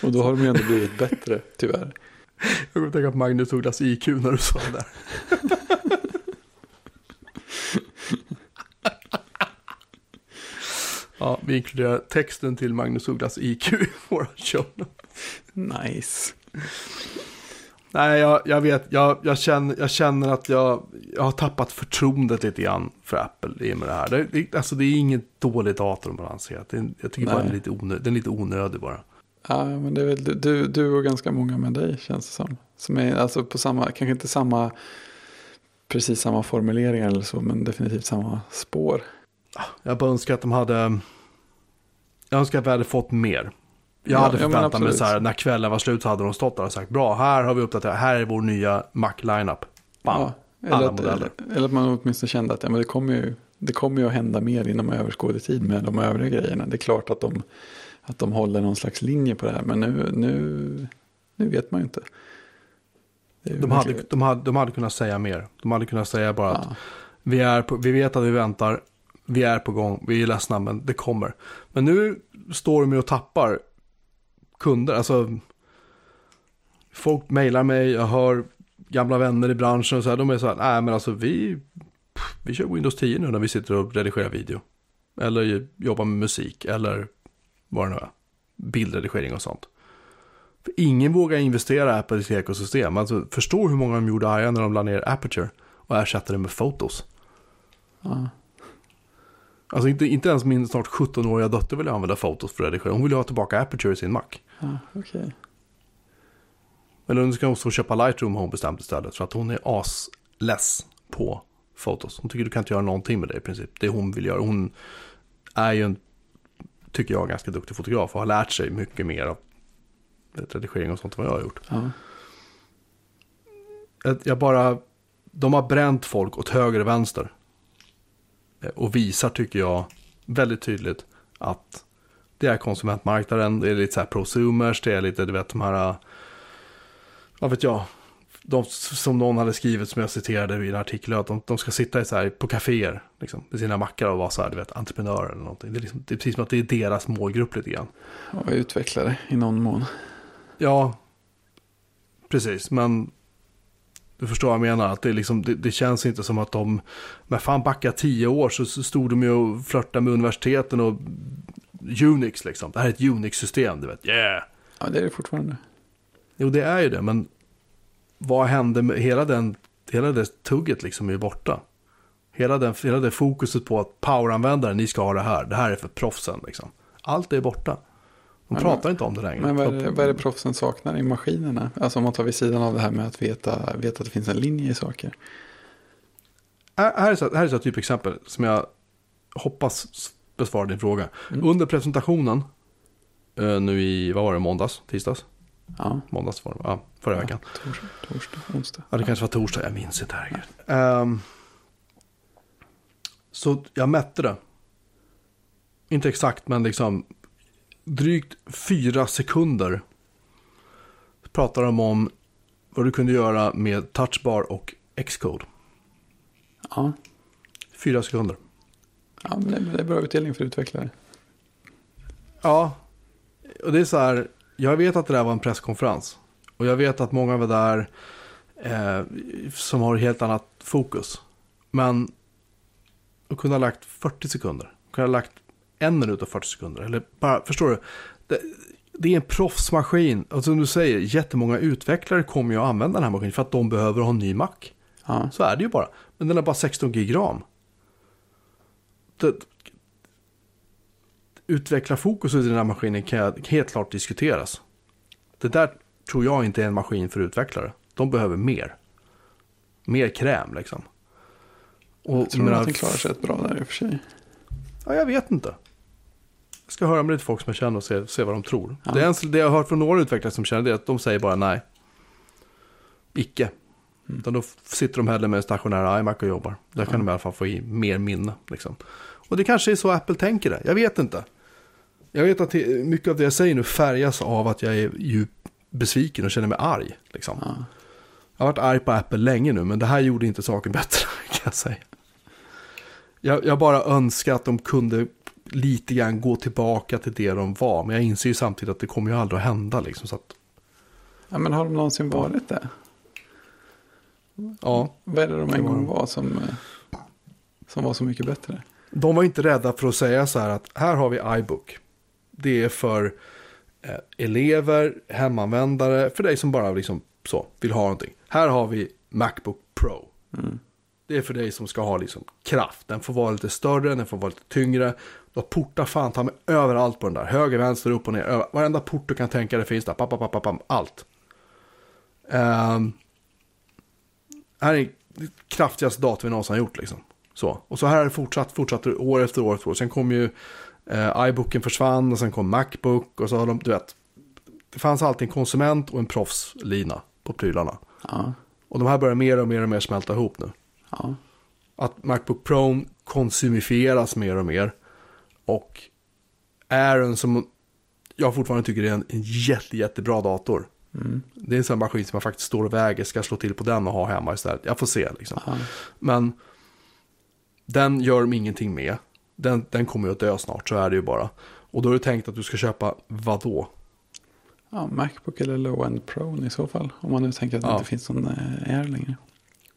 Och då har de ju ändå blivit bättre, tyvärr. Jag kommer tänka på Magnus Ugglas IQ när du sa det där. ja, vi inkluderar texten till Magnus Ugglas IQ i våra show. Nice. Nej, jag, jag vet, jag, jag, känner, jag känner att jag, jag har tappat förtroendet lite grann för Apple i och med det här. Det, det, alltså det är inget dåligt dator de har lanserat. Det, jag tycker bara Nej. den är, lite onö, den är lite onödig bara. Ja, men det är väl du, du och ganska många med dig känns det som. Som är alltså på samma, kanske inte samma, precis samma formuleringar eller så, men definitivt samma spår. Jag bara önskar att de hade... Jag önskar att vi hade fått mer. Jag Ja, hade ja, förväntat mig så här, när kvällen var slut så hade de stått där och sagt bra, här har vi uppdaterat, här är vår nya Mac-lineup. Bam. Ja, Alla eller, att, modeller. eller, att man åtminstone kände att ja, men det, kommer ju, det kommer ju att hända mer inom överskådlig tid med de övriga grejerna. Det är klart att de, att de håller någon slags linje på det här, men nu, nu, nu vet man ju inte. Ju De hade, de, hade, de hade kunnat säga mer. De hade kunnat säga bara att ja, vi, är på, vi vet att vi väntar, vi är på gång, vi är ledsna men det kommer. Men nu står de ju och tappar kunder. Alltså, folk mejlar mig, jag hör gamla vänner i branschen och så här. De är så här, nej men alltså vi, vi kör Windows 10 nu när vi sitter och redigerar video. Eller jobbar med musik eller vad det nu är. Bildredigering och sånt. För ingen vågar investera i Apples ekosystem. Alltså förstå hur många de gjorde arga när de la ner Aperture och ersatte det med Photos. ja, Alltså inte, inte ens min snart 17-åriga dotter vill använda Photos för redigera. Hon vill ha tillbaka Aperture i sin Mac. ja, okej. Eller nu ska hon så köpa Lightroom har hon bestämt istället. För att hon är asless på Photos. Hon tycker du kan inte göra någonting med det i princip. Det hon vill göra. Hon är ju en, tycker jag, ganska duktig fotograf och har lärt sig mycket mer av redigering och sånt än vad jag har gjort. Ja, Jag- Jag bara, de har bränt folk åt höger och vänster. Eh, Och visar, tycker jag, väldigt tydligt att det är konsumentmarknaden, det är lite så här prosumers, det är lite, du vet, de här, eh, vad vet jag, de som någon hade skrivit som jag citerade i en artikel, att de, de ska sitta i så här, på kaféer liksom, med sina mackar och vara så här, du vet, entreprenörer eller någonting. Det är, liksom, det är precis som att det är deras målgrupp lite grann. och utvecklare i någon mån. Ja, precis. Men du förstår vad jag menar. Att det, liksom, det, det känns inte som att de... Men fan, backa tio år så, stod de ju och flörtade med universiteten och Unix liksom. Det här är ett Unix-system, du vet. Yeah! Ja, det är det fortfarande. Jo, det är ju det, men vad hände med hela den... Hela det tugget liksom är borta. Hela, den, hela det fokuset på att poweranvändare, ni ska ha det här. Det här är för proffsen liksom. Allt är borta. De Men- pratar inte om det längre. Men vad är, det, vad är det proffsen saknar i maskinerna? Alltså om man tar vid sidan av det här med att veta, veta att det finns en linje i saker. Här är så, här är så ett typexempel som jag hoppas besvara din fråga. Mm. Under presentationen, eh, nu i, vad var det, måndags, tisdags? Ja, Måndags var det, ja, förra veckan. torsdag, torsdag, onsdag. Ja, det kanske var torsdag, jag minns inte, herregud. Ehm, så jag mätte det. Inte exakt, men liksom drygt fyra sekunder pratar de om vad du kunde göra med touchbar och Xcode. Ja, Fyra sekunder. ja men det, är bra utdelning för utvecklare. Ja, och det är så här, jag vet att det där var en presskonferens. Och jag vet att många var där eh, som har helt annat fokus. Men de kunde ha lagt 40 sekunder. De kunde ha lagt en minut och 40 sekunder. Eller bara, förstår du? Det, det är en proffsmaskin. Och som du säger, jättemånga utvecklare kommer ju att använda den här maskinen för att de behöver ha en ny Mac. Ja, Så är det ju bara. Men den är bara 16 gig ram. Det, utvecklarfokuset i den här maskinen kan helt klart diskuteras. Det där tror jag inte är en maskin för utvecklare. De behöver mer. Mer kräm liksom. Och, jag tror menar, att den klarar sig rätt bra där i och för sig. Ja, jag vet inte. Jag ska höra med lite folk som jag känner och se, se vad de tror. Ja. Det, är det jag har hört från några utvecklare som känner det är att de säger bara nej. Icke. Mm. Utan då sitter de hellre med en stationär iMac och jobbar. Där kan Ja. de i alla fall få i mer minne. Liksom. Och det kanske är så Apple tänker det. Jag vet inte. Jag vet att mycket av det jag säger nu färgas av att jag är djupt besviken och känner mig arg. Liksom. Ja. Jag har varit arg på Apple länge nu, men det här gjorde inte saken bättre kan jag säga. Jag, jag bara önskar att de kunde lite grann gå tillbaka till det de var. Men jag inser ju samtidigt att det kommer ju aldrig att hända. Liksom, så att, Ja, men har de någonsin varit det? ja. Vad är det de en gång var som, eh, som var så mycket bättre? De var inte rädda för att säga så här att här har vi iBook. Det är för eh, elever, hemanvändare, för dig som bara liksom så vill ha någonting. Här har vi Macbook Pro. Mm. Det är för dig som ska ha liksom kraft. Den får vara lite större, den får vara lite tyngre. Du har portar fan ta med överallt på den där. Höger, vänster, upp och ner. Över. Varenda port du kan tänka dig finns där. Papp, papp, papp, allt. Ehm, här är det kraftigaste dator vi någonsin har gjort liksom. Så. Och så här har det fortsatt, fortsatt år efter år efter år. Sen kom ju eh, iBooken försvann och sen kom Macbook och så har de, du vet. Det fanns alltid en konsument och en proffslina på prylarna. Ja, Och de här börjar mer och mer och mer smälta ihop nu. ja. Att Macbook Pro konsumifieras mer och mer. Och en som jag fortfarande tycker är en, en jätte, jättebra dator. Mm. Det är en sån maskin som jag faktiskt står och väger, ska jag slå till på den och ha hemma istället. Jag får se liksom. ja. Men den gör de ingenting med. Den, den kommer ju att dö snart, så är det ju bara. Och då är det tänkt att du ska köpa vad då? ja Macbook eller Low-End Pro i så fall. Om man nu tänker att det Ja. inte finns någon eh, Air längre.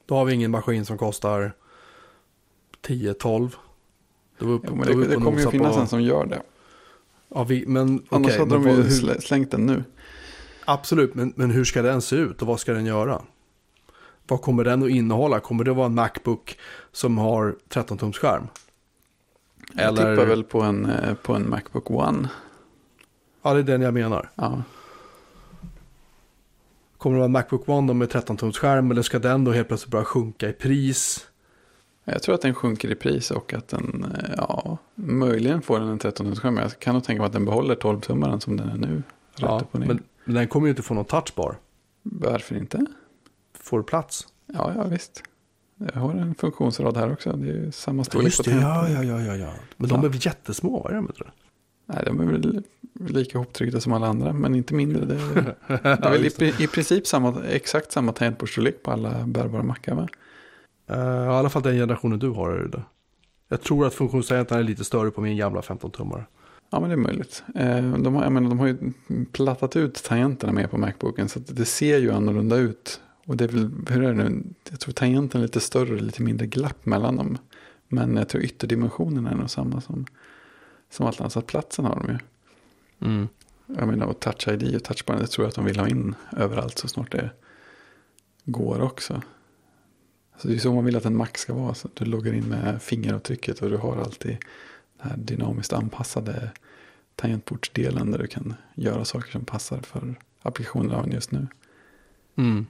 Då har vi ingen maskin som kostar 10-12. Då upp- Jo, men då det, uppe det kommer ju finnas på- en som gör det. Ja, vi, men Annars okej, hade men de ju hur- slä- slängt den nu. Absolut, men, men hur ska den se ut och vad ska den göra? Vad kommer den att innehålla? Kommer det vara en Macbook som har 13-tums skärm? Jag Eller- tippar väl på en, eh, på en Macbook One. Ja, det är den jag menar. Ja. Kommer det vara en Macbook One då med 13-tums skärm eller ska den då helt plötsligt börja sjunka i pris? Jag tror att den sjunker i pris och att den, eh, ja, möjligen får den en 13-tumsskärm. Jag kan nog tänka mig att den behåller 12-tummaren som den är nu. Ja, men, men den kommer ju inte få någon touchbar. Varför inte? Får plats? Ja, ja visst. Jag har en funktionsrad här också. Det är ju samma storlek Just det, på ja, ja, ja, ja, ja. Men de Ja. är väl jättesmå, vad är de? Tror Nej, de är väl lika hoptryckta som alla andra, men inte mindre. Det är, det är väl i, i princip samma, exakt samma tangentbordsstorlek på alla bärbara mackar. Va? Eh, I alla fall den generationen du har är det. Jag tror att funktionstangenten är lite större på min gamla 15-tummare. Ja, men det är möjligt. Eh, De har, jag menar, de har ju plattat ut tangenterna med på Macbooken, så det ser ju annorlunda ut. Och det är väl, hur är det nu? Jag tror tangenten är lite större, lite mindre glapp mellan dem. Men jag tror ytterdimensionerna är nog samma som, som allt annat. Så att platsen har de ju. Mm. Jag menar, och Touch ID och Touchbar, det tror jag att de vill ha in överallt så snart det går också. Så det är så man vill att en Mac ska vara. Så du loggar in med fingeravtrycket och du har alltid den här dynamiskt anpassade tangentbordsdelen där du kan göra saker som passar för applikationen just nu. Mm.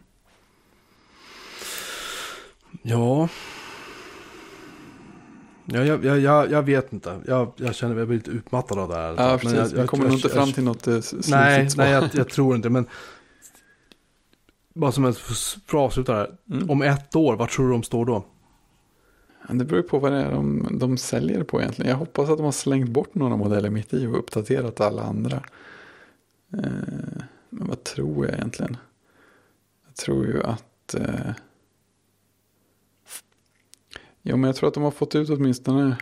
Ja. Ja, jag, jag, jag, jag vet inte. Jag, jag känner mig lite utmattad av det här. Ja, Men precis. jag, Vi jag, kommer jag, nog inte jag- fram till något eh, slutligt Nej, svar. nej jag, jag tror inte. Men bara som en för att avsluta det här. Mm. Om ett år, vad tror du de står då? Det beror på vad det är de, de säljer på egentligen. Jag hoppas att de har slängt bort några modeller mitt i och uppdaterat alla andra. Eh, men vad tror jag egentligen? Jag tror ju att... Eh, jo, men jag tror att de har fått ut åtminstone...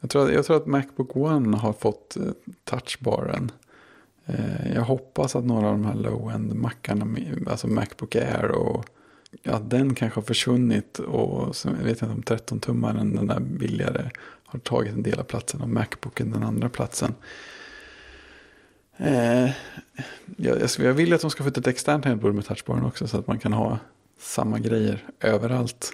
Jag tror, att- jag tror att Macbook One har fått eh, touchbaren. Eh, jag hoppas att några av de här low-end mackarna, alltså Macbook Air och ja, den kanske har försvunnit och så, jag vet inte om 13-tummaren, den där billigare, har tagit en del av platsen och Macbooken den andra platsen. Eh, jag, jag, jag vill att de ska få ett externt tangentbord med touchbaren också så att man kan ha samma grejer överallt.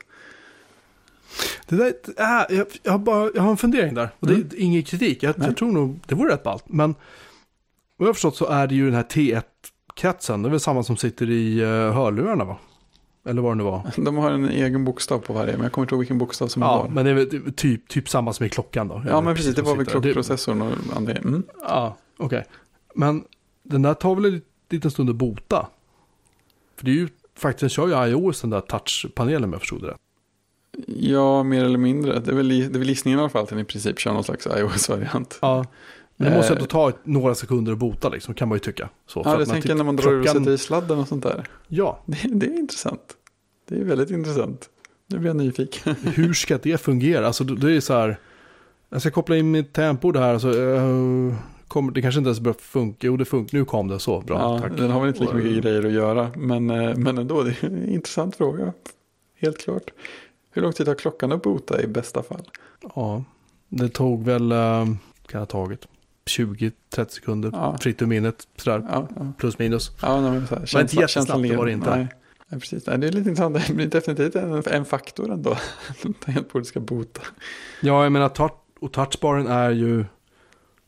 Det där, äh, jag, jag, har bara, jag har en fundering där. Och det Mm. är ingen kritik. Jag, jag tror nog det vore rätt ballt. Men vad jag har förstått så är det ju den här T1-kretsen. Det är väl samma som sitter i uh, hörlurarna va? Eller vad det nu var. De har en egen bokstav på varje, men jag kommer inte ihåg vilken bokstav som Ja, var. men det är väl typ, typ samma som i klockan då. Ja, men precis, det var väl klockprocessorn och andra. Mm. Ja, okej. Men den där tar väl en liten stund att bota. För det är ju faktiskt, den kör ju iOS den där touchpanelen om jag förstod det rätt. Ja, mer eller mindre. Det är väl, det är väl gissningen i alla fall att den i princip kör någon slags iOS-variant. Ja, Men det måste Eh, ändå ta några sekunder att bota liksom, kan man ju tycka. Så, Ja, jag tänker typ när man drar ur klockan- sätter i sladden och sånt där. Ja, Det, det är intressant. Det är väldigt intressant. Nu blir jag nyfiken. hur ska det fungera? Alltså det är så här, jag ska koppla in mitt tangentbord här, alltså, eh, kommer, det kanske inte ens börjar funka, jo det funkar, nu kom det så, bra, ja, tack. den har väl inte lika mycket grejer att göra. Men, eh, men ändå, det är en intressant fråga. Helt klart. Hur lång tid har klockan att bota i bästa fall? Ja, det tog väl, eh, kan ha tagit, 20-30 sekunder, Ja. fritt ur minnet, sådär, Ja, ja. plus minus. ja nej, men så här, inte jättesnabbt, det var det inte. Nej. Nej, precis. Det är lite intressant. Det blir definitivt en, en faktor ändå. Tangentbordet ska bota. Ja, jag menar, touch, och touchbaren är ju,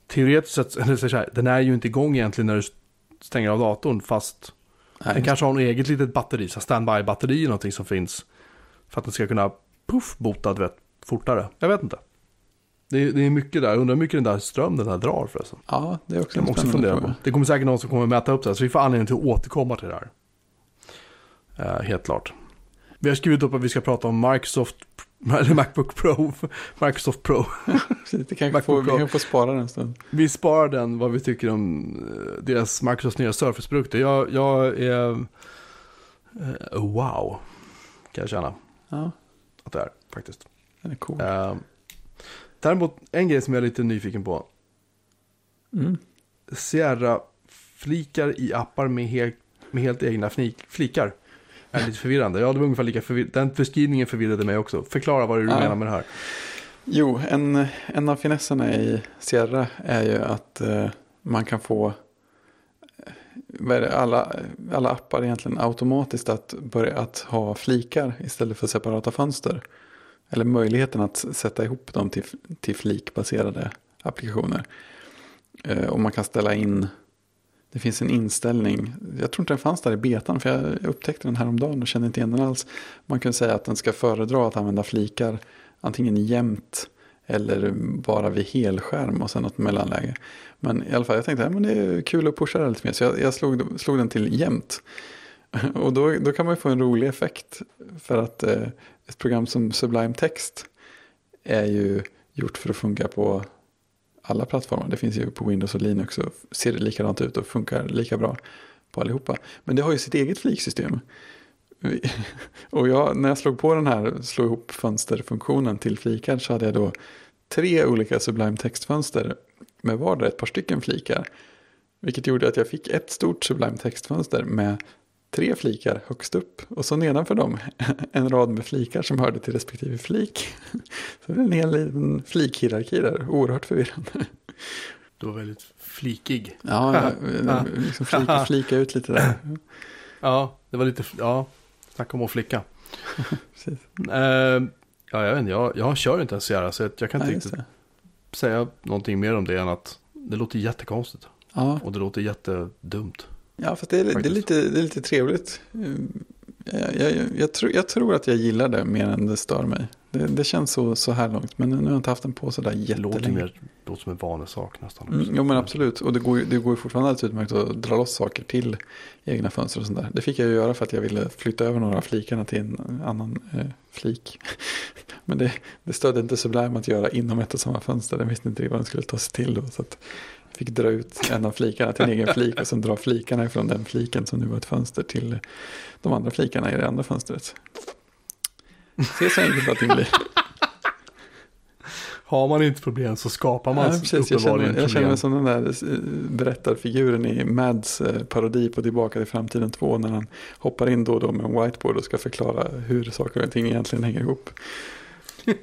teoretiskt sett, eller så här, den är ju inte igång egentligen när du stänger av datorn, fast Nej, Den kanske har något eget litet batteri, så standby-batteri eller någonting som finns. För att den ska kunna puff, bota vet, fortare. Jag vet inte. Det är, det är mycket där, undrar hur mycket den där ström den här drar förresten. Ja, det är också en också fundera på. Det kommer säkert någon som kommer mäta upp det här, så vi får anledning till att återkomma till det här. Eh, helt klart. Vi har skrivit upp att vi ska prata om Microsoft, eller Macbook Pro, Microsoft Pro. Det kanske får, vi kan få spara den en stund. Vi sparar den, vad vi tycker om eh, deras Microsofts nya Surface-produkter. Jag, jag är, eh, wow, kan jag känna Ja, att det är faktiskt. den är cool. Eh, däremot, en grej som jag är lite nyfiken på. Mm. Sierra-flikar i appar med helt, med helt egna flik, flikar. Är lite förvirrande. Ja, det var ungefär lika förvirrande. Den beskrivningen förvirrade mig också. Förklara vad du Ja. menar med det här. Jo, en, en av finesserna i Sierra är ju att eh, man kan få eh, det, alla, alla appar egentligen automatiskt att börja att ha flikar istället för separata fönster. Eller möjligheten att sätta ihop dem till, till flikbaserade applikationer. Eh, och man kan ställa in, det finns en inställning, jag tror inte den fanns där i betan för jag upptäckte den här om dagen och kände inte igen den alls. Man kan säga att den ska föredra att använda flikar antingen jämt eller bara vid helskärm och sen något mellanläge. Men i alla fall, jag tänkte att det är kul att pusha det lite mer så jag, jag slog, slog den till jämt. Och då, då kan man ju få en rolig effekt för att eh, ett program som Sublime Text är ju gjort för att funka på alla plattformar. Det finns ju på Windows och Linux och ser det likadant ut och funkar lika bra på allihopa. Men det har ju sitt eget fliksystem. Och jag, när jag slog på den här slå ihop fönsterfunktionen till flikar så hade jag då tre olika Sublime textfönster med vardera ett par stycken flikar. Vilket gjorde att jag fick ett stort Sublime textfönster med tre flikar högst upp. Och så nedanför dem en rad med flikar som hörde till respektive flik. Så det är en hel liten flikhierarki där, oerhört förvirrande. Du var väldigt flikig. Ja, jag, liksom flika, flika ut lite där. Ja, det var lite, ja, snacka om att flicka. Precis. Eh, ja, jag vet inte, jag, jag kör inte ens Sierra så jag kan inte riktigt det. säga någonting mer om det än att det låter jättekonstigt. Ja, Och det låter jättedumt. Ja, fast det är, det är, lite, det är lite trevligt. Mm, Jag, jag, jag, tror, jag tror att jag gillar det mer än det stör mig. Det, det känns så, så här långt, men nu har jag inte haft den på sådär Det låter, jättelänge. mer, låter som en vanesak nästan. Mm, jo men absolut, och det går, det går fortfarande alldeles utmärkt att dra loss saker till egna fönster och sånt där. Det fick jag ju göra för att jag ville flytta över några flikarna till en annan eh, flik. Men det, det stödde inte Sublime att göra inom ett och samma fönster. Den visste inte vad den skulle ta sig till då. Så att fick dra ut en av flikarna till en egen flik och sen dra flikarna ifrån den fliken som nu var ett fönster till de andra flikarna i det andra fönstret. Se så enkelt det blir. Har man inte problem så skapar man Ja, precis, jag, känner, uppenbarligen jag känner problem. mig som den där eh, berättarfiguren i Mads eh, parodi på Tillbaka till framtiden 2 när han hoppar in då och då med en whiteboard och ska förklara hur saker och ting egentligen hänger ihop.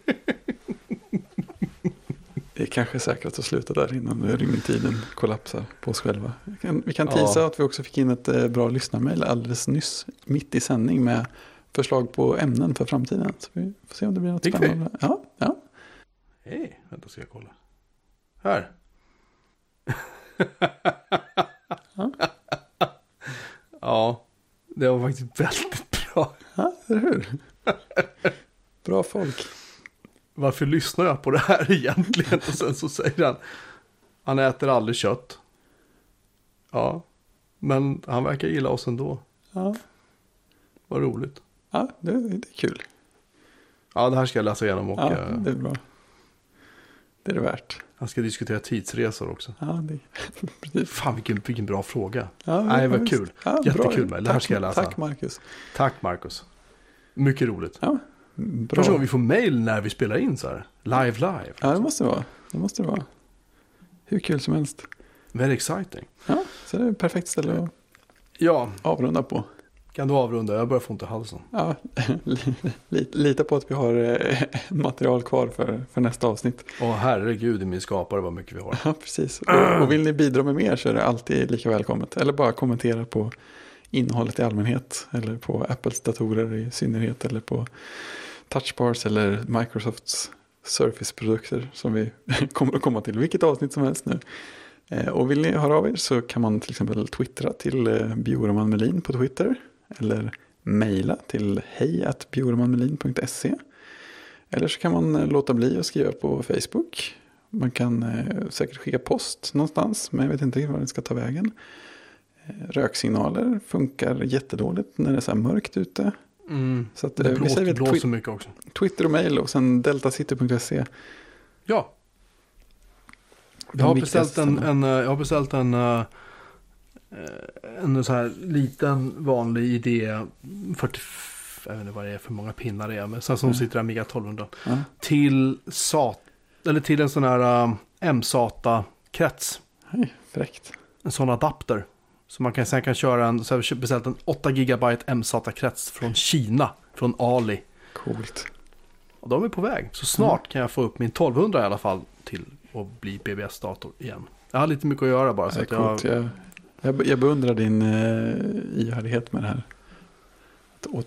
Det är kanske säkert att sluta där innan rymdtiden kollapsar på oss själva. Vi kan, vi kan Ja. tisa att vi också fick in ett eh, bra lyssnarmail alldeles nyss, mitt i sändning med förslag på ämnen för framtiden. Så vi får se om det blir något Fick vi? spännande. Ja, ja. Hej, vänta ska jag kolla. Här. ja, det var faktiskt väldigt bra. ja eller hur? Bra folk. Varför lyssnar jag på det här egentligen? Och sen så säger han, han äter aldrig kött. Ja, men han verkar gilla oss ändå. Ja, Vad roligt. ja det, det är kul. Ja, det här ska jag läsa igenom och Ja, eh, det är bra. Det är det värt. Han ska diskutera tidsresor också. Ja, det, precis. Fan vilken, vilken bra fråga. Ja, Nej, vad visst. kul. Ja, Jättekul, bra. Mel. Det här ska jag läsa. Tack Marcus. Tack Marcus. Mycket roligt. Ja, bra. Första gången vi får mail när vi spelar in så här. Live, live. Ja, det måste det vara. Det måste det vara. Hur kul som helst. Very exciting. Ja, så det är ett perfekt ställe att Ja, avrunda på. kan du avrunda? Jag börjar få ont i halsen. Ja, li- lita på att vi har eh, material kvar för, för nästa avsnitt. Åh herregud i min skapare vad mycket vi har. Ja, precis. Och, och vill ni bidra med mer så är det alltid lika välkommet. Eller bara kommentera på innehållet i allmänhet. Eller på Apples datorer i synnerhet. Eller på touchbars eller Microsofts Surface-produkter. Som vi kommer att komma till vilket avsnitt som helst nu. Eh, och vill ni höra av er så kan man till exempel twittra till eh, Bjurman Melin på Twitter. Eller mejla till hejatbjurmanmelin.se. Eller så kan man eh, låta bli att skriva på Facebook. Man kan eh, säkert skicka post någonstans, men jag vet inte var den ska ta vägen. Röksignaler funkar jättedåligt när det är så här mörkt ute. Mm. Så att, Det eh, vi blåser, väl blåser mycket också. Twitter och mail och sen deltacity.se. Ja, De jag har beställt en, ställena. en, eh, jag har beställt en, eh, eh, en så här liten vanlig idé. 40, jag vet inte vad det är för många pinnar det är. Men sen som Mm. sitter Amiga 1200. Ja. Till SAT, eller till en sån här uh, M-SATA-krets. Fräckt. En sån adapter. Så man kan, sen kan köra en, så har jag beställt en 8 GB M-SATA-krets från Kina. Från Ali. Coolt. Och de är på väg. Så snart kan jag få upp min 1200 i alla fall till att bli BBS-dator igen. Jag har lite mycket att göra bara. Så att jag. Jag, jag, jag beundrar din uh, ihärdighet med det här.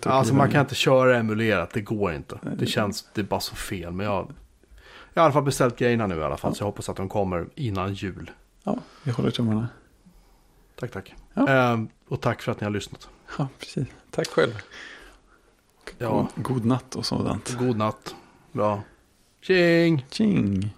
Alltså man kan inte köra emulerat, det går inte. Det känns, det är bara så fel. Men jag, jag har i alla fall beställt grejerna nu i alla fall. Så jag hoppas att de kommer innan jul. Ja, vi håller tummarna. Tack, tack. Ja. Ehm, och tack för att ni har lyssnat. Ja, precis. Tack själv. Ja. God, god natt och sådant. God natt. Bra. Tjing! Tjing.